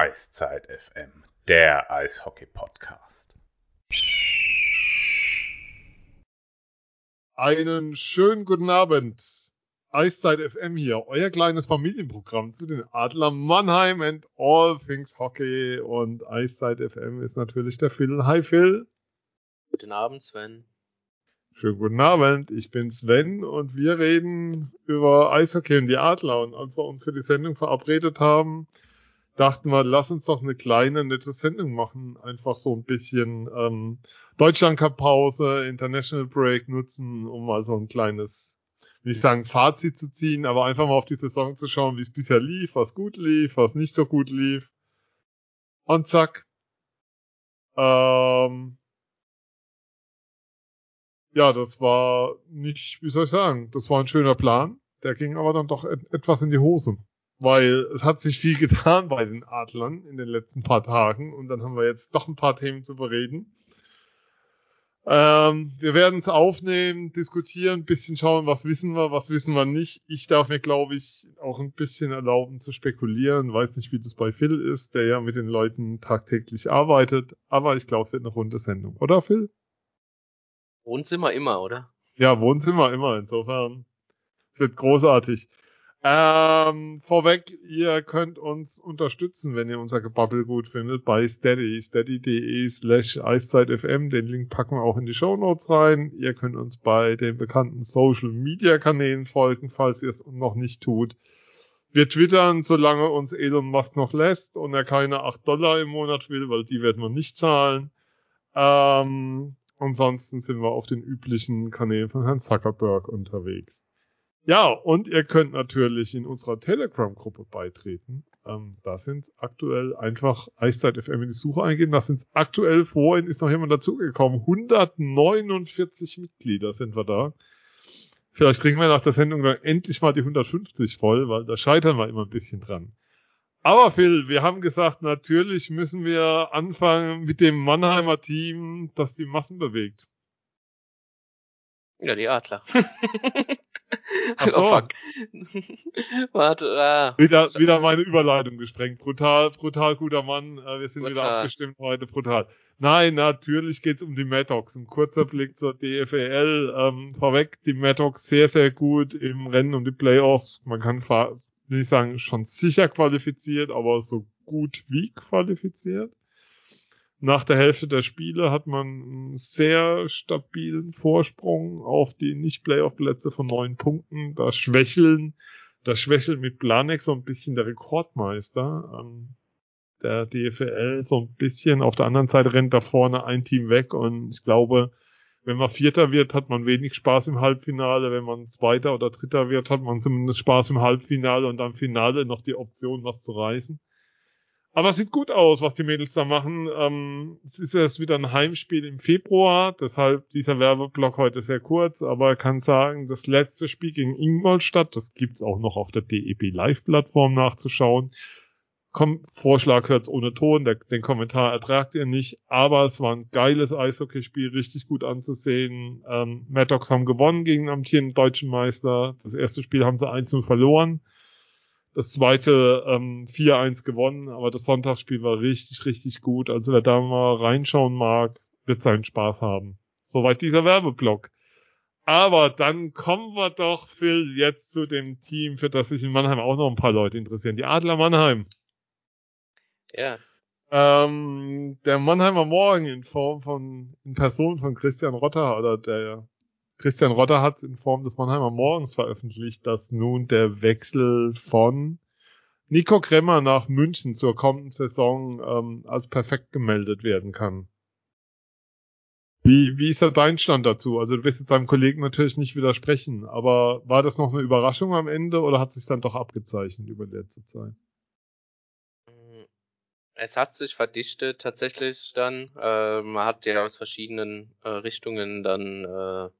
Eiszeit FM, der Eishockey-Podcast. Einen schönen guten Abend. Eiszeit FM hier, euer kleines Familienprogramm zu den Adler Mannheim and all things Hockey. Und Eiszeit FM ist natürlich der Phil. Hi Phil. Guten Abend, Sven. Schönen guten Abend, ich bin Sven und wir reden über Eishockey und die Adler. Und als wir uns für die Sendung verabredet haben, dachten wir, lass uns doch eine kleine, nette Sendung machen. Einfach so ein bisschen ähm, Deutschland Cup Pause, International Break nutzen, um mal so ein kleines, will ich sagen, Fazit zu ziehen, aber einfach mal auf die Saison zu schauen, wie es bisher lief, was gut lief, was nicht so gut lief. Und zack. Ähm, ja, das war nicht, wie soll ich sagen, das war ein schöner Plan. Der ging aber dann doch et etwas in die Hose weil es hat sich viel getan bei den Adlern in den letzten paar Tagen und dann haben wir jetzt doch ein paar Themen zu bereden. Ähm, wir werden es aufnehmen, diskutieren, ein bisschen schauen, was wissen wir, was wissen wir nicht. Ich darf mir, glaube ich, auch ein bisschen erlauben zu spekulieren. Weiß nicht, wie das bei Phil ist, der ja mit den Leuten tagtäglich arbeitet. Aber ich glaube, es wird eine runde Sendung, oder Phil? Wohnzimmer immer, oder? Ja, Wohnzimmer immer. Insofern, es wird großartig. Ähm, vorweg, ihr könnt uns unterstützen, wenn ihr unser Gebabbel gut findet, bei Steady, steady.de slash eiszeitfm. Den Link packen wir auch in die Show Notes rein. Ihr könnt uns bei den bekannten Social Media Kanälen folgen, falls ihr es noch nicht tut. Wir twittern, solange uns Elon Musk noch lässt und er keine 8 Dollar im Monat will, weil die werden wir nicht zahlen. Ähm, ansonsten sind wir auf den üblichen Kanälen von Herrn Zuckerberg unterwegs. Ja, und ihr könnt natürlich in unserer Telegram-Gruppe beitreten. Ähm, da sind aktuell einfach Eiszeit FM in die Suche eingeben. Da sind aktuell vorhin ist noch jemand dazugekommen. 149 Mitglieder sind wir da. Vielleicht kriegen wir nach der Sendung dann endlich mal die 150 voll, weil da scheitern wir immer ein bisschen dran. Aber Phil, wir haben gesagt, natürlich müssen wir anfangen mit dem Mannheimer Team, das die Massen bewegt. Ja, die Adler. Ach so. Oh, Warte, ah. Wieder, wieder meine Überleitung gesprengt. Brutal, brutal guter Mann. Äh, wir sind brutal. wieder abgestimmt heute. Brutal. Nein, natürlich geht's um die Maddox. Ein kurzer Blick zur DFL. Ähm, vorweg, die Maddox sehr, sehr gut im Rennen um die Playoffs. Man kann, will ich sagen, schon sicher qualifiziert, aber so gut wie qualifiziert. Nach der Hälfte der Spiele hat man einen sehr stabilen Vorsprung auf die Nicht-Playoff-Plätze von neun Punkten. Da schwächeln, da schwächelt mit Planek so ein bisschen der Rekordmeister. Ähm, der DFL so ein bisschen. Auf der anderen Seite rennt da vorne ein Team weg und ich glaube, wenn man Vierter wird, hat man wenig Spaß im Halbfinale. Wenn man Zweiter oder Dritter wird, hat man zumindest Spaß im Halbfinale und am Finale noch die Option, was zu reißen. Aber es sieht gut aus, was die Mädels da machen. Ähm, es ist erst wieder ein Heimspiel im Februar, deshalb dieser Werbeblock heute sehr kurz, aber ich kann sagen, das letzte Spiel gegen Ingolstadt, das gibt's auch noch auf der DEB Live-Plattform nachzuschauen. Komm, Vorschlag hört's ohne Ton, der, den Kommentar ertragt ihr nicht, aber es war ein geiles Eishockeyspiel, richtig gut anzusehen. Ähm, Maddox haben gewonnen gegen den amtierenden deutschen Meister. Das erste Spiel haben sie 1-0 verloren das zweite ähm, 4-1 gewonnen, aber das Sonntagsspiel war richtig, richtig gut. Also wer da mal reinschauen mag, wird seinen Spaß haben. Soweit dieser Werbeblock. Aber dann kommen wir doch, Phil, jetzt zu dem Team, für das sich in Mannheim auch noch ein paar Leute interessieren. Die Adler Mannheim. Ja. Ähm, der Mannheimer Morgen in Form von, in Person von Christian Rotter oder der Christian Rotter hat in Form des Mannheimer Morgens veröffentlicht, dass nun der Wechsel von Nico Kremmer nach München zur kommenden Saison ähm, als perfekt gemeldet werden kann. Wie, wie ist da dein Stand dazu? Also du wirst jetzt deinem Kollegen natürlich nicht widersprechen, aber war das noch eine Überraschung am Ende oder hat sich dann doch abgezeichnet über die letzte Zeit? Es hat sich verdichtet tatsächlich dann. Äh, man hat ja aus verschiedenen äh, Richtungen dann äh,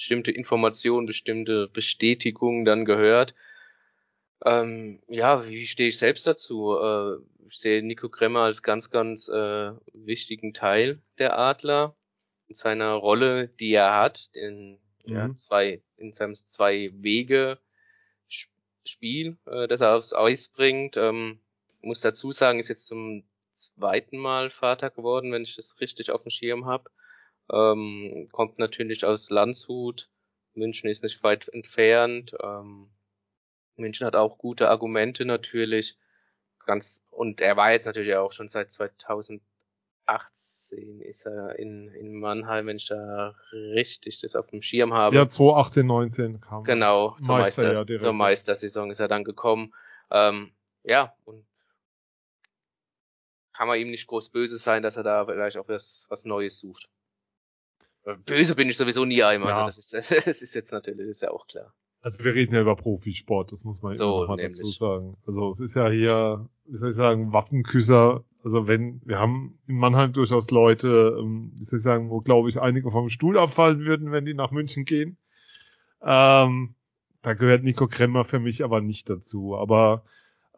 bestimmte Informationen, bestimmte Bestätigungen dann gehört. Ähm, ja, wie stehe ich selbst dazu? Äh, ich sehe Nico Kremmer als ganz, ganz äh, wichtigen Teil der Adler in seiner Rolle, die er hat, in, mhm. ja, zwei, in seinem zwei Wege Spiel, äh, das er aufs Eis bringt. Ähm, muss dazu sagen, ist jetzt zum zweiten Mal Vater geworden, wenn ich das richtig auf dem Schirm habe. Ähm, kommt natürlich aus Landshut. München ist nicht weit entfernt. Ähm, München hat auch gute Argumente natürlich. Ganz, und er war jetzt natürlich auch schon seit 2018 ist er in, in Mannheim, wenn ich da richtig das auf dem Schirm habe. Ja, 2018, 19 kam. Genau, zur, Meister, Meister, zur Meistersaison ist er dann gekommen. Ähm, ja, und kann man ihm nicht groß böse sein, dass er da vielleicht auch was, was Neues sucht. Äh, böse bin ich sowieso nie einmal. Ja. Also das, ist, das ist jetzt natürlich, das ist ja auch klar. Also wir reden ja über Profisport, das muss man so, immer mal dazu sagen. Also es ist ja hier, wie soll ich sagen, Wappenküsser. Also wenn, wir haben in Mannheim durchaus Leute, ähm, wie soll ich sagen, wo glaube ich einige vom Stuhl abfallen würden, wenn die nach München gehen. Ähm, da gehört Nico Kremmer für mich aber nicht dazu. Aber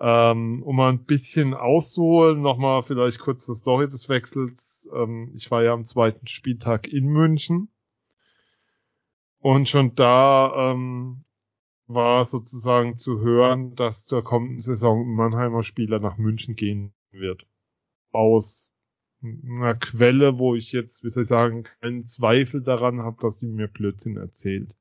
ähm, um mal ein bisschen auszuholen, nochmal vielleicht kurz zur Story des Wechsels. Ähm, ich war ja am zweiten Spieltag in München. Und schon da ähm, war sozusagen zu hören, dass zur kommenden Saison Mannheimer Spieler nach München gehen wird. Aus einer Quelle, wo ich jetzt, wie soll ich sagen, keinen Zweifel daran habe, dass die mir Blödsinn erzählt.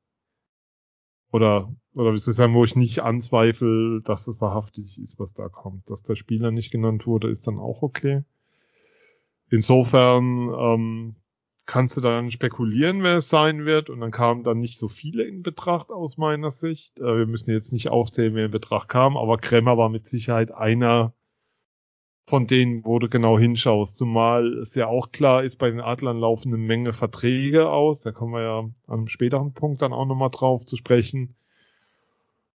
Oder, oder wie soll ich sagen, wo ich nicht anzweifle, dass das wahrhaftig ist, was da kommt. Dass der Spieler nicht genannt wurde, ist dann auch okay. Insofern ähm, kannst du dann spekulieren, wer es sein wird. Und dann kamen dann nicht so viele in Betracht aus meiner Sicht. Äh, wir müssen jetzt nicht aufzählen, wer in Betracht kam, aber Kremmer war mit Sicherheit einer von denen, wo du genau hinschaust. Zumal es ja auch klar ist, bei den Adlern laufen eine Menge Verträge aus. Da kommen wir ja an einem späteren Punkt dann auch nochmal drauf zu sprechen.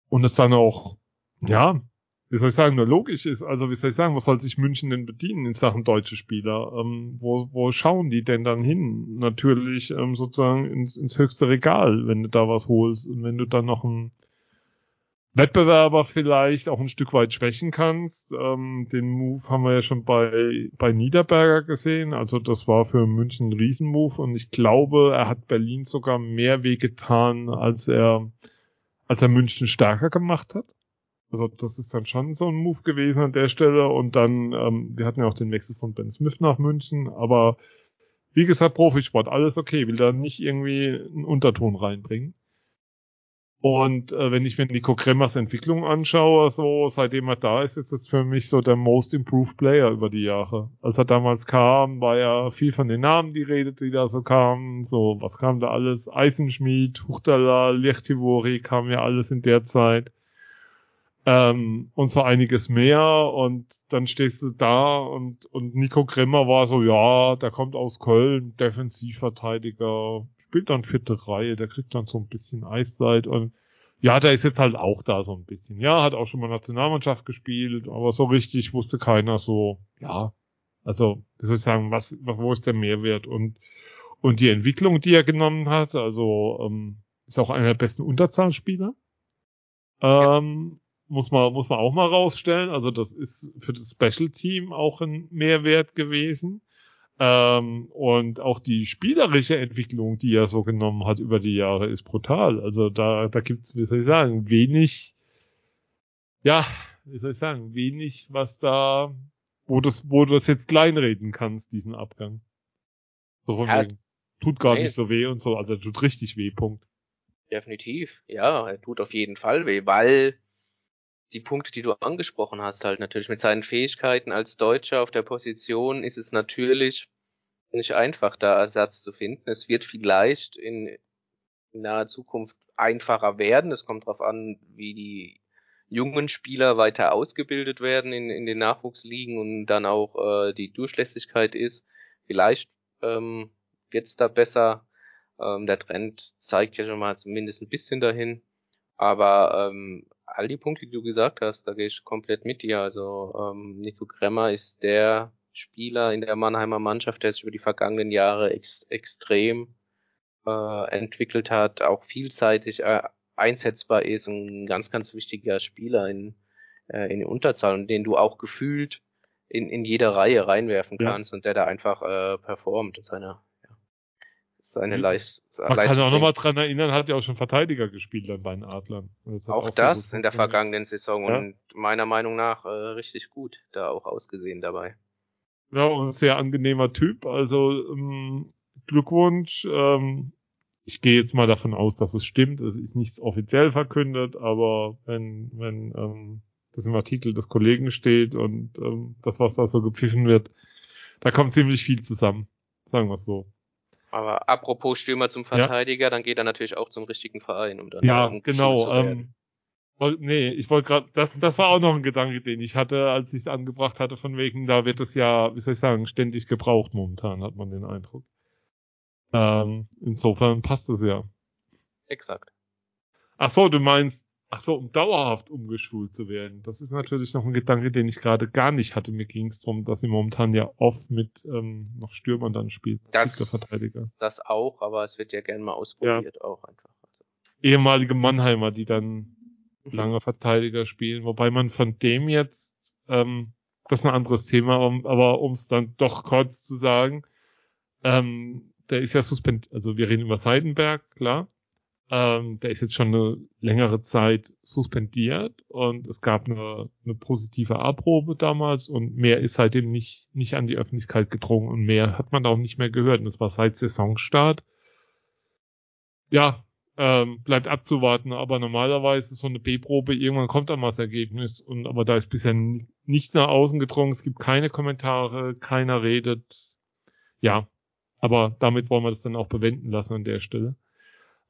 Und es dann auch, ja, wie soll ich sagen, nur logisch ist. Also wie soll ich sagen, was soll sich München denn bedienen in Sachen deutsche Spieler? Ähm, wo, wo schauen die denn dann hin? Natürlich ähm, sozusagen ins, ins höchste Regal, wenn du da was holst. Und wenn du dann noch einen Wettbewerber vielleicht auch ein Stück weit schwächen kannst. Ähm, den Move haben wir ja schon bei, bei Niederberger gesehen. Also das war für München ein Riesenmove und ich glaube, er hat Berlin sogar mehr wehgetan, als er, als er München stärker gemacht hat. Also das ist dann schon so ein Move gewesen an der Stelle. Und dann, ähm, wir hatten ja auch den Wechsel von Ben Smith nach München, aber wie gesagt, Profisport, alles okay, will da nicht irgendwie einen Unterton reinbringen. Und äh, wenn ich mir Nico Kremmers Entwicklung anschaue, so seitdem er da ist, ist das für mich so der most improved Player über die Jahre. Als er damals kam, war ja viel von den Namen die Rede, die da so kamen. So, was kam da alles? Eisenschmied, Huchtala, Lechtivori kam ja alles in der Zeit ähm, und so einiges mehr und dann stehst du da und, und Nico Kremmer war so, ja, der kommt aus Köln, Defensivverteidiger, spielt dann vierte Reihe, der kriegt dann so ein bisschen Eiszeit und ja, der ist jetzt halt auch da so ein bisschen. Ja, hat auch schon mal Nationalmannschaft gespielt, aber so richtig wusste keiner so, ja, also, wie soll ich sagen, was, wo ist der Mehrwert und, und die Entwicklung, die er genommen hat, also, ähm, ist auch einer der besten Unterzahlspieler. Ähm, muss man, muss man auch mal rausstellen. Also das ist für das Special Team auch ein Mehrwert gewesen. Ähm, und auch die spielerische Entwicklung, die er so genommen hat über die Jahre, ist brutal. Also da, da gibt's, wie soll ich sagen, wenig, ja, wie soll ich sagen, wenig, was da, wo das, wo du das jetzt kleinreden kannst, diesen Abgang. So von ja, wegen, tut gar nee. nicht so weh und so, also tut richtig weh, Punkt. Definitiv, ja, er tut auf jeden Fall weh, weil die Punkte, die du angesprochen hast, halt natürlich mit seinen Fähigkeiten als Deutscher auf der Position ist es natürlich nicht einfach, da Ersatz zu finden. Es wird vielleicht in, in naher Zukunft einfacher werden. Es kommt darauf an, wie die jungen Spieler weiter ausgebildet werden in, in den Nachwuchsligen und dann auch äh, die Durchlässigkeit ist. Vielleicht ähm, wird es da besser. Ähm, der Trend zeigt ja schon mal zumindest ein bisschen dahin. Aber ähm, all die Punkte, die du gesagt hast, da gehe ich komplett mit dir. Also ähm, Nico Kremmer ist der Spieler in der Mannheimer Mannschaft, der sich über die vergangenen Jahre ex extrem äh, entwickelt hat, auch vielseitig äh, einsetzbar ist und ein ganz, ganz wichtiger Spieler in, äh, in Unterzahl und den du auch gefühlt in, in jede Reihe reinwerfen kannst ja. und der da einfach äh, performt in seiner seine Leist Man kann auch nochmal dran erinnern, hat ja auch schon Verteidiger gespielt dann bei den Adlern. Das auch, auch, das in der vergangenen Saison ja? und meiner Meinung nach äh, richtig gut da auch ausgesehen dabei. Ja, und sehr angenehmer Typ. Also ähm, Glückwunsch. Ähm, ich gehe jetzt mal davon aus, dass es stimmt. Es ist nichts offiziell verkündet, aber wenn, wenn ähm, das im Artikel des Kollegen steht und ähm, das, was da so gepfiffen wird, da kommt ziemlich viel zusammen. Sagen wir es so. Aber apropos Stürmer zum Verteidiger, ja. dann geht er natürlich auch zum richtigen Verein, um dann Ja, genau. Ähm, nee, ich wollte gerade, das, das war auch noch ein Gedanke, den ich hatte, als ich es angebracht hatte, von wegen, da wird es ja, wie soll ich sagen, ständig gebraucht momentan, hat man den Eindruck. Ähm, insofern passt es ja. Exakt. Ach so, du meinst, ach so, um dauerhaft umgeschult zu werden. Das ist natürlich noch ein Gedanke, den ich gerade gar nicht hatte. Mir ging es darum, dass sie momentan ja oft mit ähm, noch Stürmern dann spielt. Das, Verteidiger. das auch, aber es wird ja gerne mal ausprobiert ja. auch einfach. Also. Ehemalige Mannheimer, die dann mhm. lange Verteidiger spielen, wobei man von dem jetzt, ähm, das ist ein anderes Thema, aber um es dann doch kurz zu sagen, ähm, der ist ja suspendiert, also wir reden über Seidenberg, klar. Ähm, der ist jetzt schon eine längere Zeit suspendiert und es gab eine, eine positive A-Probe damals und mehr ist seitdem nicht, nicht an die Öffentlichkeit gedrungen und mehr hat man auch nicht mehr gehört. Und das war seit Saisonstart. Ja, ähm, bleibt abzuwarten, aber normalerweise ist so eine B-Probe, irgendwann kommt dann mal das Ergebnis und aber da ist bisher nichts nach außen gedrungen, es gibt keine Kommentare, keiner redet. Ja, aber damit wollen wir das dann auch bewenden lassen an der Stelle.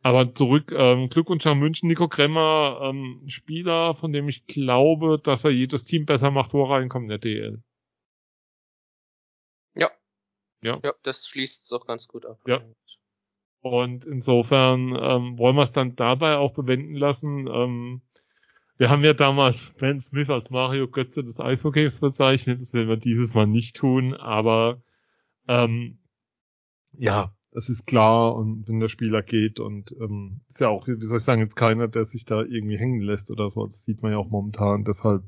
Aber zurück, ähm, Glückwunsch an München, Nico Kremmer, ähm, Spieler, von dem ich glaube, dass er jedes Team besser macht, wo er reinkommt in der DL. Ja. Ja. Ja, das schließt es auch ganz gut ab. Ja. Und insofern ähm, wollen wir es dann dabei auch bewenden lassen. Ähm, wir haben ja damals Ben Smith als Mario Götze des Eishockeys bezeichnet. Das werden wir dieses Mal nicht tun, aber ähm, ja, es ist klar und wenn der Spieler geht und ähm, ist ja auch, wie soll ich sagen, jetzt keiner, der sich da irgendwie hängen lässt oder so. Das sieht man ja auch momentan. Deshalb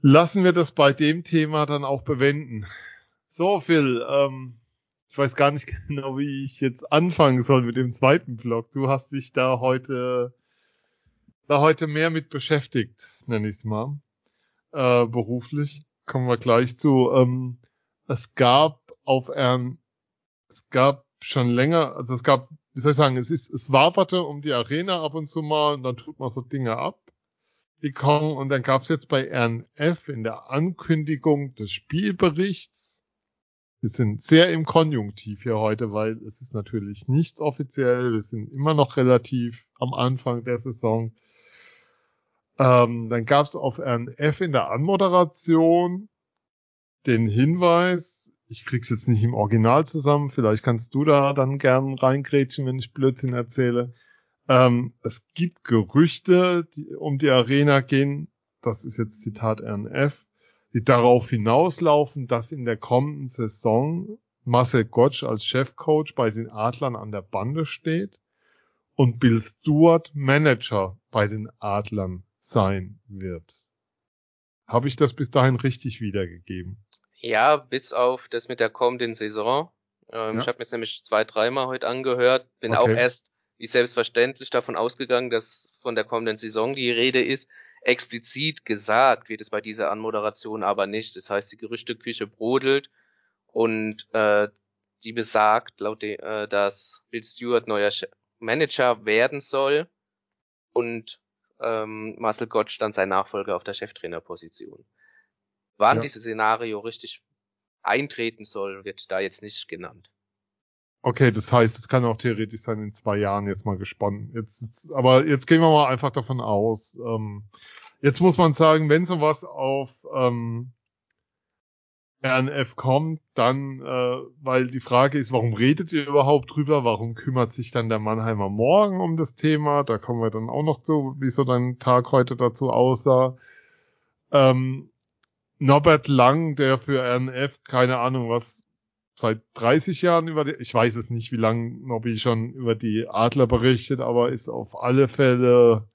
lassen wir das bei dem Thema dann auch bewenden. So, Phil, ähm, ich weiß gar nicht genau, wie ich jetzt anfangen soll mit dem zweiten Blog. Du hast dich da heute da heute mehr mit beschäftigt, nenne ich es mal. Äh, beruflich. Kommen wir gleich zu. Ähm, es gab auf Ern es gab schon länger, also es gab, wie soll ich sagen, es ist, es waberte um die Arena ab und zu mal und dann tut man so Dinge ab, die kommen und dann gab es jetzt bei RNF in der Ankündigung des Spielberichts, wir sind sehr im Konjunktiv hier heute, weil es ist natürlich nichts offiziell, wir sind immer noch relativ am Anfang der Saison. Ähm, dann gab es auf RNF in der Anmoderation den Hinweis, ich krieg's jetzt nicht im Original zusammen, vielleicht kannst du da dann gern reingrätschen, wenn ich Blödsinn erzähle. Ähm, es gibt Gerüchte, die um die Arena gehen, das ist jetzt Zitat RNF, die darauf hinauslaufen, dass in der kommenden Saison Marcel Gottsch als Chefcoach bei den Adlern an der Bande steht und Bill Stewart Manager bei den Adlern sein wird. Habe ich das bis dahin richtig wiedergegeben? Ja, bis auf das mit der kommenden Saison. Ähm, ja. Ich habe mir das nämlich zwei, dreimal heute angehört. Bin okay. auch erst wie selbstverständlich davon ausgegangen, dass von der kommenden Saison die Rede ist. Explizit gesagt wird es bei dieser Anmoderation aber nicht. Das heißt, die Gerüchteküche brodelt und äh, die besagt, laut de, äh, dass Bill Stewart neuer Manager werden soll und ähm, Marcel Gottsch dann sein Nachfolger auf der Cheftrainerposition. Wann ja. dieses Szenario richtig eintreten soll, wird da jetzt nicht genannt. Okay, das heißt, es kann auch theoretisch sein, in zwei Jahren jetzt mal gespannt. Jetzt, jetzt, aber jetzt gehen wir mal einfach davon aus. Ähm, jetzt muss man sagen, wenn sowas auf ähm, RNF kommt, dann, äh, weil die Frage ist, warum redet ihr überhaupt drüber? Warum kümmert sich dann der Mannheimer morgen um das Thema? Da kommen wir dann auch noch zu, wie so dein Tag heute dazu aussah. Ähm, Norbert Lang, der für RNF, keine Ahnung was, seit 30 Jahren über die, ich weiß es nicht, wie lange Nobby schon über die Adler berichtet, aber ist auf alle Fälle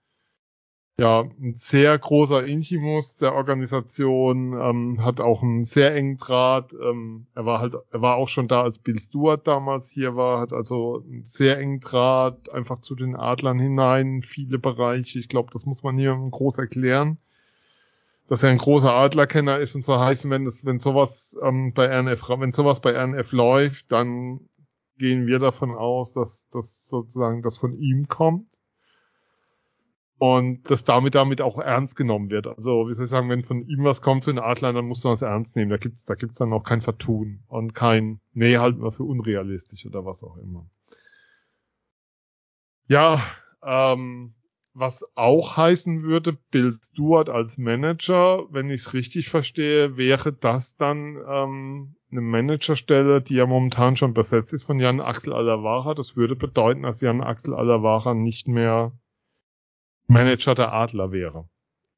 ja, ein sehr großer Intimus der Organisation, ähm, hat auch einen sehr engen Draht. Ähm, er war halt, er war auch schon da, als Bill Stewart damals hier war, hat also einen sehr engen Draht einfach zu den Adlern hinein, viele Bereiche. Ich glaube, das muss man hier groß erklären, dass er ein großer Adlerkenner ist und so heißen, wenn das, wenn sowas ähm, bei RNF, wenn sowas bei RNF läuft, dann gehen wir davon aus, dass das sozusagen das von ihm kommt und dass damit damit auch ernst genommen wird. Also, wie soll ich sagen, wenn von ihm was kommt zu den Adlern, dann muss man das ernst nehmen. Da gibt's da gibt's dann auch kein Vertun und kein, nee, halt mal für unrealistisch oder was auch immer. Ja, ähm, was auch heißen würde, Bill Stewart als Manager, wenn ich es richtig verstehe, wäre das dann ähm, eine Managerstelle, die ja momentan schon besetzt ist von Jan Axel Alavara. Das würde bedeuten, dass Jan Axel Alavara nicht mehr Manager der Adler wäre.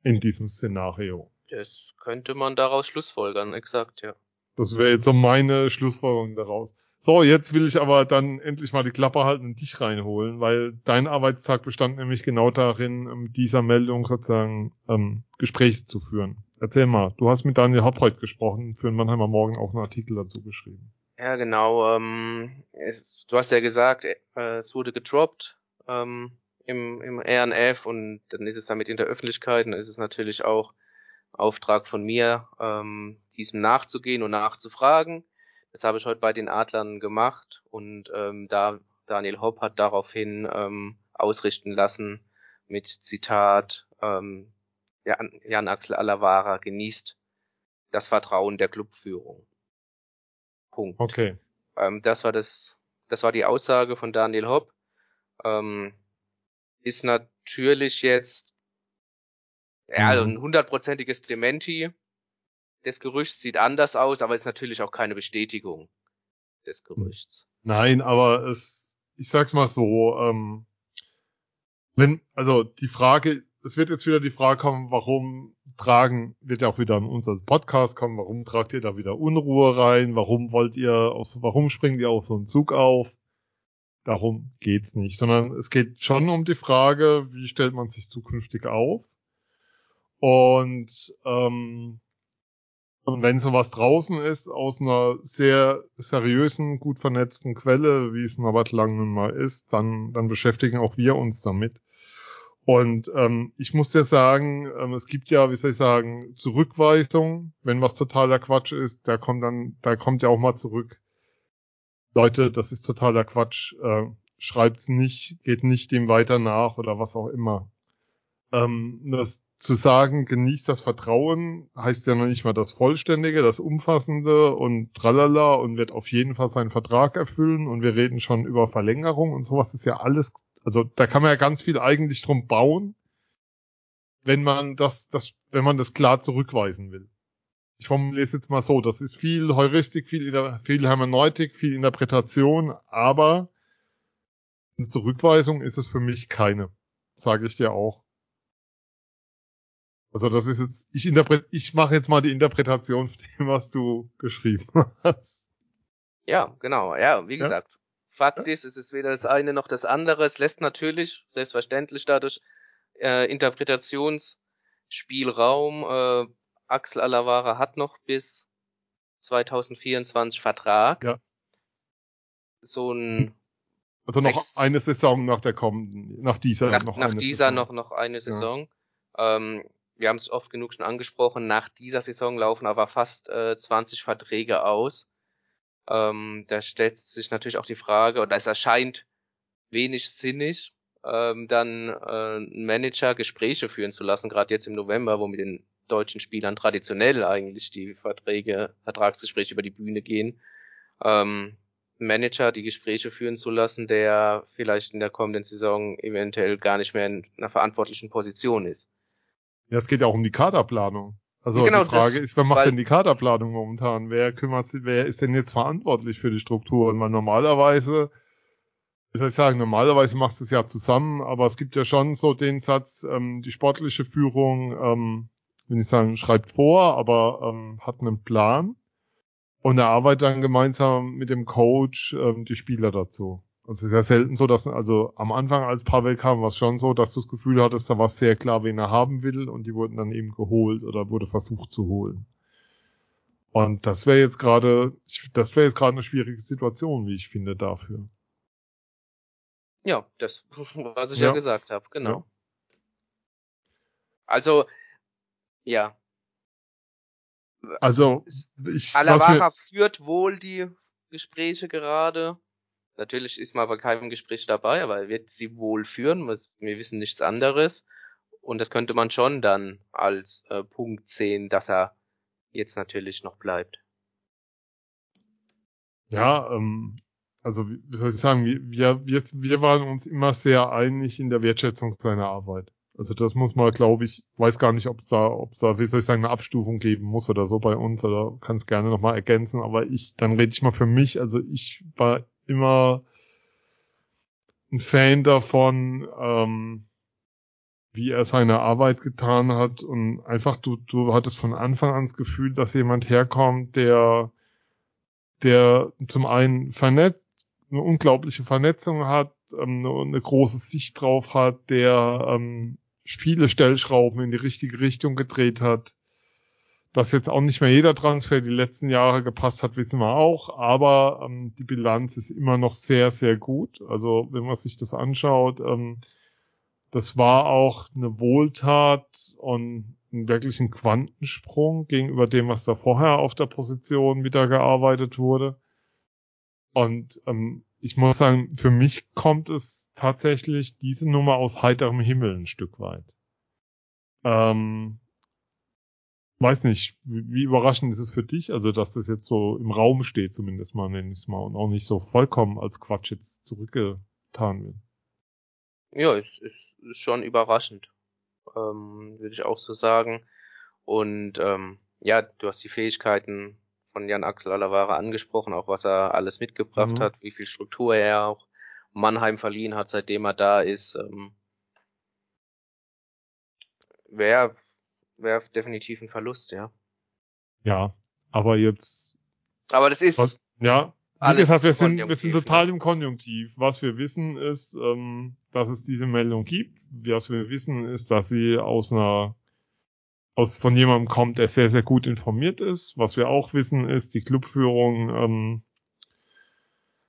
In diesem Szenario. Das könnte man daraus schlussfolgern, exakt, ja. Das wäre jetzt so meine Schlussfolgerung daraus. So, jetzt will ich aber dann endlich mal die Klappe halten und dich reinholen, weil dein Arbeitstag bestand nämlich genau darin, mit ähm, dieser Meldung sozusagen ähm, Gespräche zu führen. Erzähl mal, du hast mit Daniel Haupt gesprochen, für den Mannheimer Morgen auch einen Artikel dazu geschrieben. Ja, genau. Ähm, es, du hast ja gesagt, äh, es wurde gedroppt. Ähm, im, im RNF und dann ist es damit in der Öffentlichkeit, dann ist es natürlich auch Auftrag von mir, ähm, diesem nachzugehen und nachzufragen. Das habe ich heute bei den Adlern gemacht und ähm, da Daniel Hopp hat daraufhin ähm, ausrichten lassen mit Zitat ähm, Jan, Jan Axel Alavara genießt das Vertrauen der Clubführung. Punkt. Okay. Ähm, das war das, das war die Aussage von Daniel Hopp. Ähm, ist natürlich jetzt ja, also ein hundertprozentiges Dementi. Das Gerücht sieht anders aus, aber ist natürlich auch keine Bestätigung des Gerüchts. Nein, aber es, ich sag's mal so, ähm, wenn, also die Frage, es wird jetzt wieder die Frage kommen, warum tragen, wird ja auch wieder an uns als Podcast kommen, warum tragt ihr da wieder Unruhe rein, warum wollt ihr, aus, warum springt ihr auf so einen Zug auf? Darum geht's nicht, sondern es geht schon um die Frage, wie stellt man sich zukünftig auf? Und, ähm, und wenn sowas draußen ist, aus einer sehr seriösen, gut vernetzten Quelle, wie es Norbert Langen mal ist, dann, dann beschäftigen auch wir uns damit. Und ähm, ich muss dir sagen, ähm, es gibt ja, wie soll ich sagen, Zurückweisung, wenn was totaler Quatsch ist, da kommt dann, da kommt ja auch mal zurück. Leute, das ist totaler Quatsch, äh, schreibt's nicht, geht nicht dem weiter nach oder was auch immer. Ähm, das zu sagen, genießt das Vertrauen, heißt ja noch nicht mal das Vollständige, das Umfassende und tralala und wird auf jeden Fall seinen Vertrag erfüllen und wir reden schon über Verlängerung und sowas ist ja alles, also da kann man ja ganz viel eigentlich drum bauen, wenn man das, das, wenn man das klar zurückweisen will ich formuliere es jetzt mal so, das ist viel Heuristik, viel, viel Hermeneutik, viel Interpretation, aber eine Zurückweisung ist es für mich keine, sage ich dir auch. Also das ist jetzt, ich interpret, ich mache jetzt mal die Interpretation von dem, was du geschrieben hast. Ja, genau. Ja, wie gesagt, ja? faktisch ist es weder das eine noch das andere. Es lässt natürlich, selbstverständlich dadurch, äh, Interpretationsspielraum, äh, Axel Alavara hat noch bis 2024 Vertrag. Ja. So ein also noch Ex eine Saison nach der kommenden, nach dieser nach, noch nach eine dieser Saison. noch noch eine Saison. Ja. Ähm, wir haben es oft genug schon angesprochen. Nach dieser Saison laufen aber fast äh, 20 Verträge aus. Ähm, da stellt sich natürlich auch die Frage, oder es erscheint wenig sinnig, ähm, dann äh, Manager Gespräche führen zu lassen, gerade jetzt im November, wo mit den deutschen Spielern traditionell eigentlich die Verträge, Vertragsgespräche über die Bühne gehen, ähm, Manager die Gespräche führen zu lassen, der vielleicht in der kommenden Saison eventuell gar nicht mehr in einer verantwortlichen Position ist. Ja, es geht ja auch um die Kaderplanung. Also genau, die Frage das, ist, wer macht denn die Kaderplanung momentan? Wer kümmert sich, wer ist denn jetzt verantwortlich für die Struktur? Und man normalerweise, wie soll ich sagen, normalerweise macht es ja zusammen, aber es gibt ja schon so den Satz, ähm, die sportliche Führung ähm, will nicht sagen, schreibt vor, aber ähm, hat einen Plan und er arbeitet dann gemeinsam mit dem Coach ähm, die Spieler dazu. Also es ist ja selten so, dass, also am Anfang, als Pavel kam, war es schon so, dass du das Gefühl hattest, da war sehr klar, wen er haben will und die wurden dann eben geholt oder wurde versucht zu holen. Und das wäre jetzt gerade, das wäre jetzt gerade eine schwierige Situation, wie ich finde, dafür. Ja, das, was ich ja, ja gesagt habe, genau. Ja. Also, ja. Also, ich. Alavara führt wohl die Gespräche gerade. Natürlich ist man aber keinem Gespräch dabei, aber er wird sie wohl führen. Wir wissen nichts anderes. Und das könnte man schon dann als äh, Punkt sehen, dass er jetzt natürlich noch bleibt. Ja, ähm, also wie soll ich sagen, wir, wir, wir waren uns immer sehr einig in der Wertschätzung seiner Arbeit. Also das muss man, glaube ich, weiß gar nicht, ob es da, ob es da, wie soll ich sagen, eine Abstufung geben muss oder so bei uns oder kann es gerne nochmal ergänzen, aber ich, dann rede ich mal für mich, also ich war immer ein Fan davon, ähm, wie er seine Arbeit getan hat und einfach du, du hattest von Anfang an das Gefühl, dass jemand herkommt, der, der zum einen vernetzt, eine unglaubliche Vernetzung hat, ähm, eine, eine große Sicht drauf hat, der ähm, viele Stellschrauben in die richtige Richtung gedreht hat. Dass jetzt auch nicht mehr jeder Transfer die letzten Jahre gepasst hat, wissen wir auch, aber ähm, die Bilanz ist immer noch sehr, sehr gut. Also wenn man sich das anschaut, ähm, das war auch eine Wohltat und einen wirklichen Quantensprung gegenüber dem, was da vorher auf der Position wieder gearbeitet wurde. Und ähm, ich muss sagen, für mich kommt es tatsächlich diese Nummer aus heiterem Himmel ein Stück weit. Ähm, weiß nicht, wie, überraschend ist es für dich, also dass das jetzt so im Raum steht, zumindest mal, nenne ich es mal, und auch nicht so vollkommen als Quatsch jetzt zurückgetan wird. Ja, es ist, ist schon überraschend, ähm, würde ich auch so sagen. Und ähm, ja, du hast die Fähigkeiten von Jan Axel Alavara angesprochen, auch was er alles mitgebracht mhm. hat, wie viel Struktur er auch Mannheim verliehen hat, seitdem er da ist. Ähm, Wäre wär definitiv ein Verlust, ja. Ja, aber jetzt. Aber das ist. Was, ja, wie gesagt, wir sind, wir sind total im Konjunktiv. Was wir wissen ist, ähm, dass es diese Meldung gibt. Was wir wissen ist, dass sie aus einer aus von jemandem kommt, der sehr, sehr gut informiert ist. Was wir auch wissen, ist, die Clubführung ähm,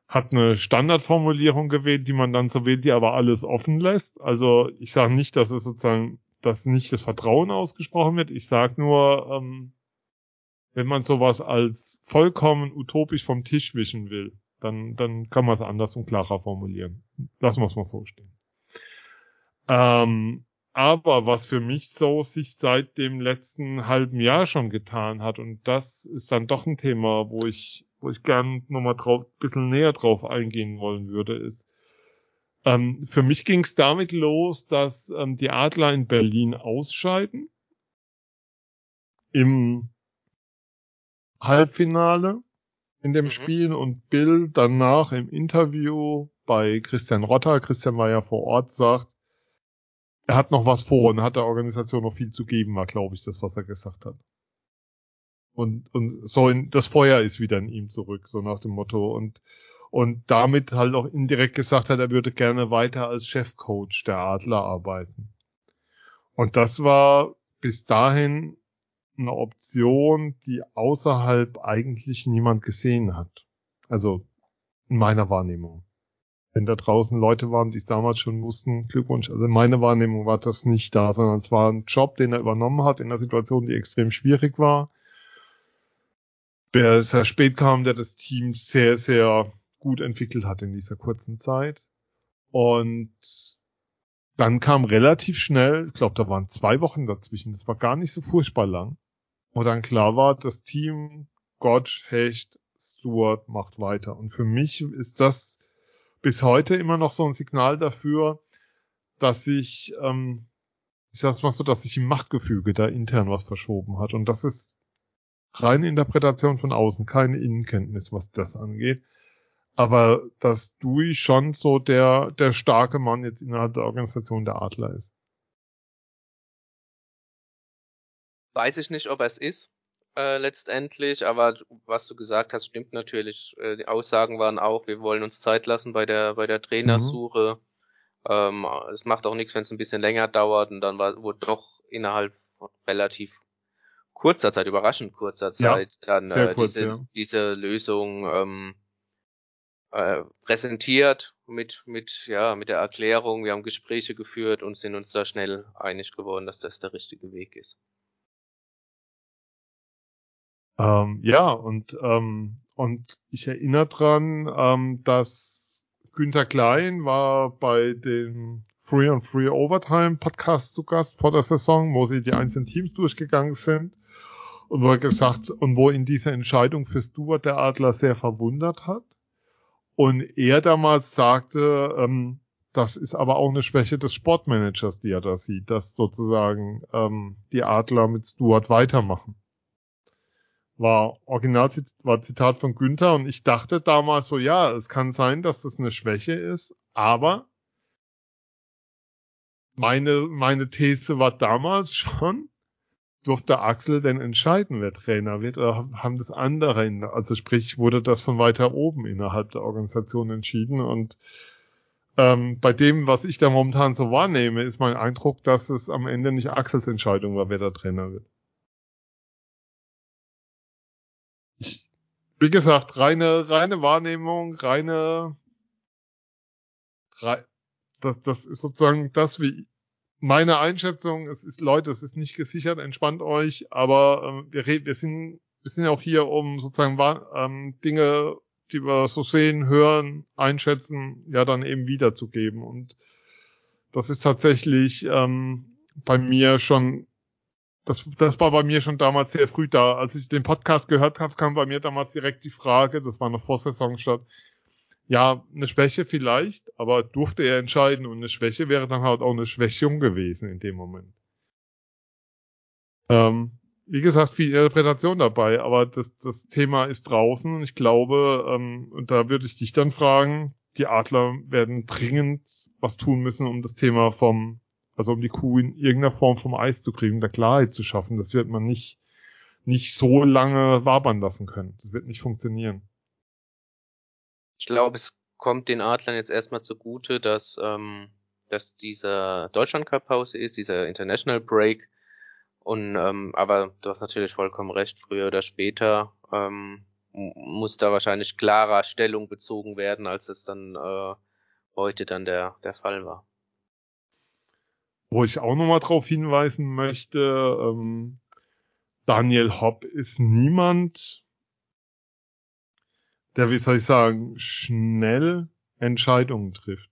hat eine Standardformulierung gewählt, die man dann so wählt, die aber alles offen lässt. Also ich sage nicht, dass es sozusagen, dass nicht das Vertrauen ausgesprochen wird. Ich sage nur, ähm, wenn man sowas als vollkommen utopisch vom Tisch wischen will, dann, dann kann man es anders und klarer formulieren. Lassen wir es mal so stehen. Ähm, aber was für mich so sich seit dem letzten halben Jahr schon getan hat, und das ist dann doch ein Thema, wo ich, wo ich gern nochmal drauf, bisschen näher drauf eingehen wollen würde, ist, ähm, für mich ging es damit los, dass ähm, die Adler in Berlin ausscheiden. Im Halbfinale in dem mhm. Spiel und Bill danach im Interview bei Christian Rotter, Christian war ja vor Ort, sagt, er hat noch was vor und hat der Organisation noch viel zu geben, war, glaube ich, das, was er gesagt hat. Und, und so in, das Feuer ist wieder in ihm zurück, so nach dem Motto. Und, und damit halt auch indirekt gesagt hat, er würde gerne weiter als Chefcoach der Adler arbeiten. Und das war bis dahin eine Option, die außerhalb eigentlich niemand gesehen hat. Also in meiner Wahrnehmung wenn da draußen Leute waren, die es damals schon wussten, Glückwunsch. Also meine Wahrnehmung war das nicht da, sondern es war ein Job, den er übernommen hat in einer Situation, die extrem schwierig war. Der sehr spät kam, der das Team sehr, sehr gut entwickelt hat in dieser kurzen Zeit. Und dann kam relativ schnell, ich glaube, da waren zwei Wochen dazwischen, das war gar nicht so furchtbar lang, wo dann klar war, das Team, Gott, Hecht, Stuart macht weiter. Und für mich ist das bis heute immer noch so ein Signal dafür, dass sich, ähm, ich sag's mal so, dass sich im Machtgefüge da intern was verschoben hat. Und das ist reine Interpretation von außen, keine Innenkenntnis, was das angeht. Aber dass Dewey schon so der, der starke Mann jetzt innerhalb der Organisation der Adler ist. Weiß ich nicht, ob er es ist. äh, letztendlich, aber was du gesagt hast, stimmt natürlich. Äh, die Aussagen waren auch, wir wollen uns Zeit lassen bei der bei der Trainersuche. Mhm. Ähm, es macht auch nichts, wenn es ein bisschen länger dauert und dann war, wurde doch innerhalb relativ kurzer Zeit, überraschend kurzer Zeit, ja, dann äh, kurz, diese, ja. diese Lösung ähm, äh, präsentiert mit mit ja mit der Erklärung. Wir haben Gespräche geführt und sind uns da schnell einig geworden, dass das der richtige Weg ist. Ähm, ja, und, ähm, und ich erinnere dran, ähm, dass Günther Klein war bei den Free on Free Overtime Podcast zu Gast vor der Saison, wo sie die einzelnen Teams durchgegangen sind und wo er gesagt und wo ihn diese Entscheidung für Stuart der Adler sehr verwundert hat. Und er damals sagte, ähm, das ist aber auch eine Schwäche des Sportmanagers, die er da sieht, dass sozusagen ähm, die Adler mit Stuart weitermachen. War original war Zitat von Günther und ich dachte damals so, ja, es kann sein, dass das eine Schwäche ist, aber meine, meine These war damals schon, durfte Axel denn entscheiden, wer Trainer wird, oder haben das andere, in, also sprich, wurde das von weiter oben innerhalb der Organisation entschieden und ähm, bei dem, was ich da momentan so wahrnehme, ist mein Eindruck, dass es am Ende nicht Axels Entscheidung war, wer der Trainer wird. wie gesagt, reine, reine Wahrnehmung, reine, rei, das, das ist sozusagen das, wie meine Einschätzung. Es ist, Leute, es ist nicht gesichert, entspannt euch, aber ähm, wir wir sind, wir sind auch hier, um sozusagen ähm, Dinge, die wir so sehen, hören, einschätzen, ja dann eben wiederzugeben. Und das ist tatsächlich ähm, bei mir schon das, das war bei mir schon damals sehr früh da. Als ich den Podcast gehört habe, kam bei mir damals direkt die Frage, das war noch vor Saisonstart, ja, eine Schwäche vielleicht, aber durfte er entscheiden und eine Schwäche wäre dann halt auch eine Schwächung gewesen in dem Moment. Ähm, wie gesagt, viel Interpretation dabei, aber das, das Thema ist draußen und ich glaube, ähm, und da würde ich dich dann fragen, die Adler werden dringend was tun müssen, um das Thema vom also um die Kuh in irgendeiner Form vom Eis zu kriegen, da Klarheit zu schaffen. Das wird man nicht, nicht so lange wabern lassen können. Das wird nicht funktionieren. Ich glaube, es kommt den Adlern jetzt erstmal zugute, dass, ähm, dass dieser Deutschland Cup Pause ist, dieser International Break. Und ähm, aber du hast natürlich vollkommen recht, früher oder später ähm, muss da wahrscheinlich klarer Stellung bezogen werden, als es dann äh, heute dann der, der Fall war. Wo ich auch nochmal drauf hinweisen möchte, ähm, Daniel Hopp ist niemand, der, wie soll ich sagen, schnell Entscheidungen trifft.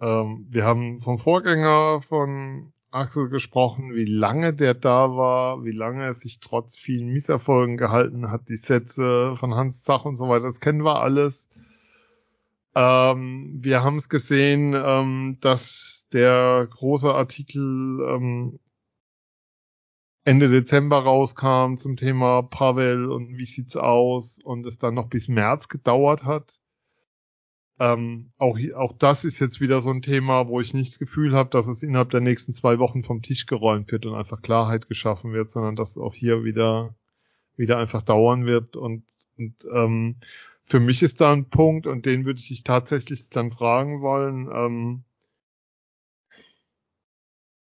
Ähm, wir haben vom Vorgänger von Axel gesprochen, wie lange der da war, wie lange er sich trotz vielen Misserfolgen gehalten hat, die Sätze von Hans Zach und so weiter, das kennen wir alles. Ähm, wir haben es gesehen, ähm, dass der große Artikel ähm, Ende Dezember rauskam zum Thema Pavel und wie sieht's aus und es dann noch bis März gedauert hat. Ähm, auch, auch das ist jetzt wieder so ein Thema, wo ich nicht das Gefühl habe, dass es innerhalb der nächsten zwei Wochen vom Tisch geräumt wird und einfach Klarheit geschaffen wird, sondern dass auch hier wieder, wieder einfach dauern wird und, und ähm, für mich ist da ein Punkt und den würde ich dich tatsächlich dann fragen wollen, ähm,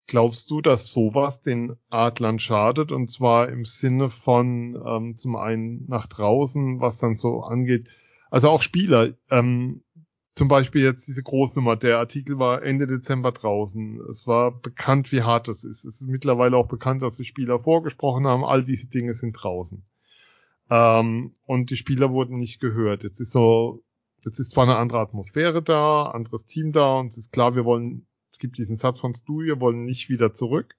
Glaubst du, dass sowas den Adlern schadet? Und zwar im Sinne von ähm, zum einen nach draußen, was dann so angeht. Also auch Spieler. Ähm, zum Beispiel jetzt diese Großnummer. Der Artikel war Ende Dezember draußen. Es war bekannt, wie hart das ist. Es ist mittlerweile auch bekannt, dass die Spieler vorgesprochen haben. All diese Dinge sind draußen. Ähm, und die Spieler wurden nicht gehört. Jetzt ist so, jetzt ist zwar eine andere Atmosphäre da, anderes Team da und es ist klar, wir wollen gibt diesen Satz von Stu, wir wollen nicht wieder zurück.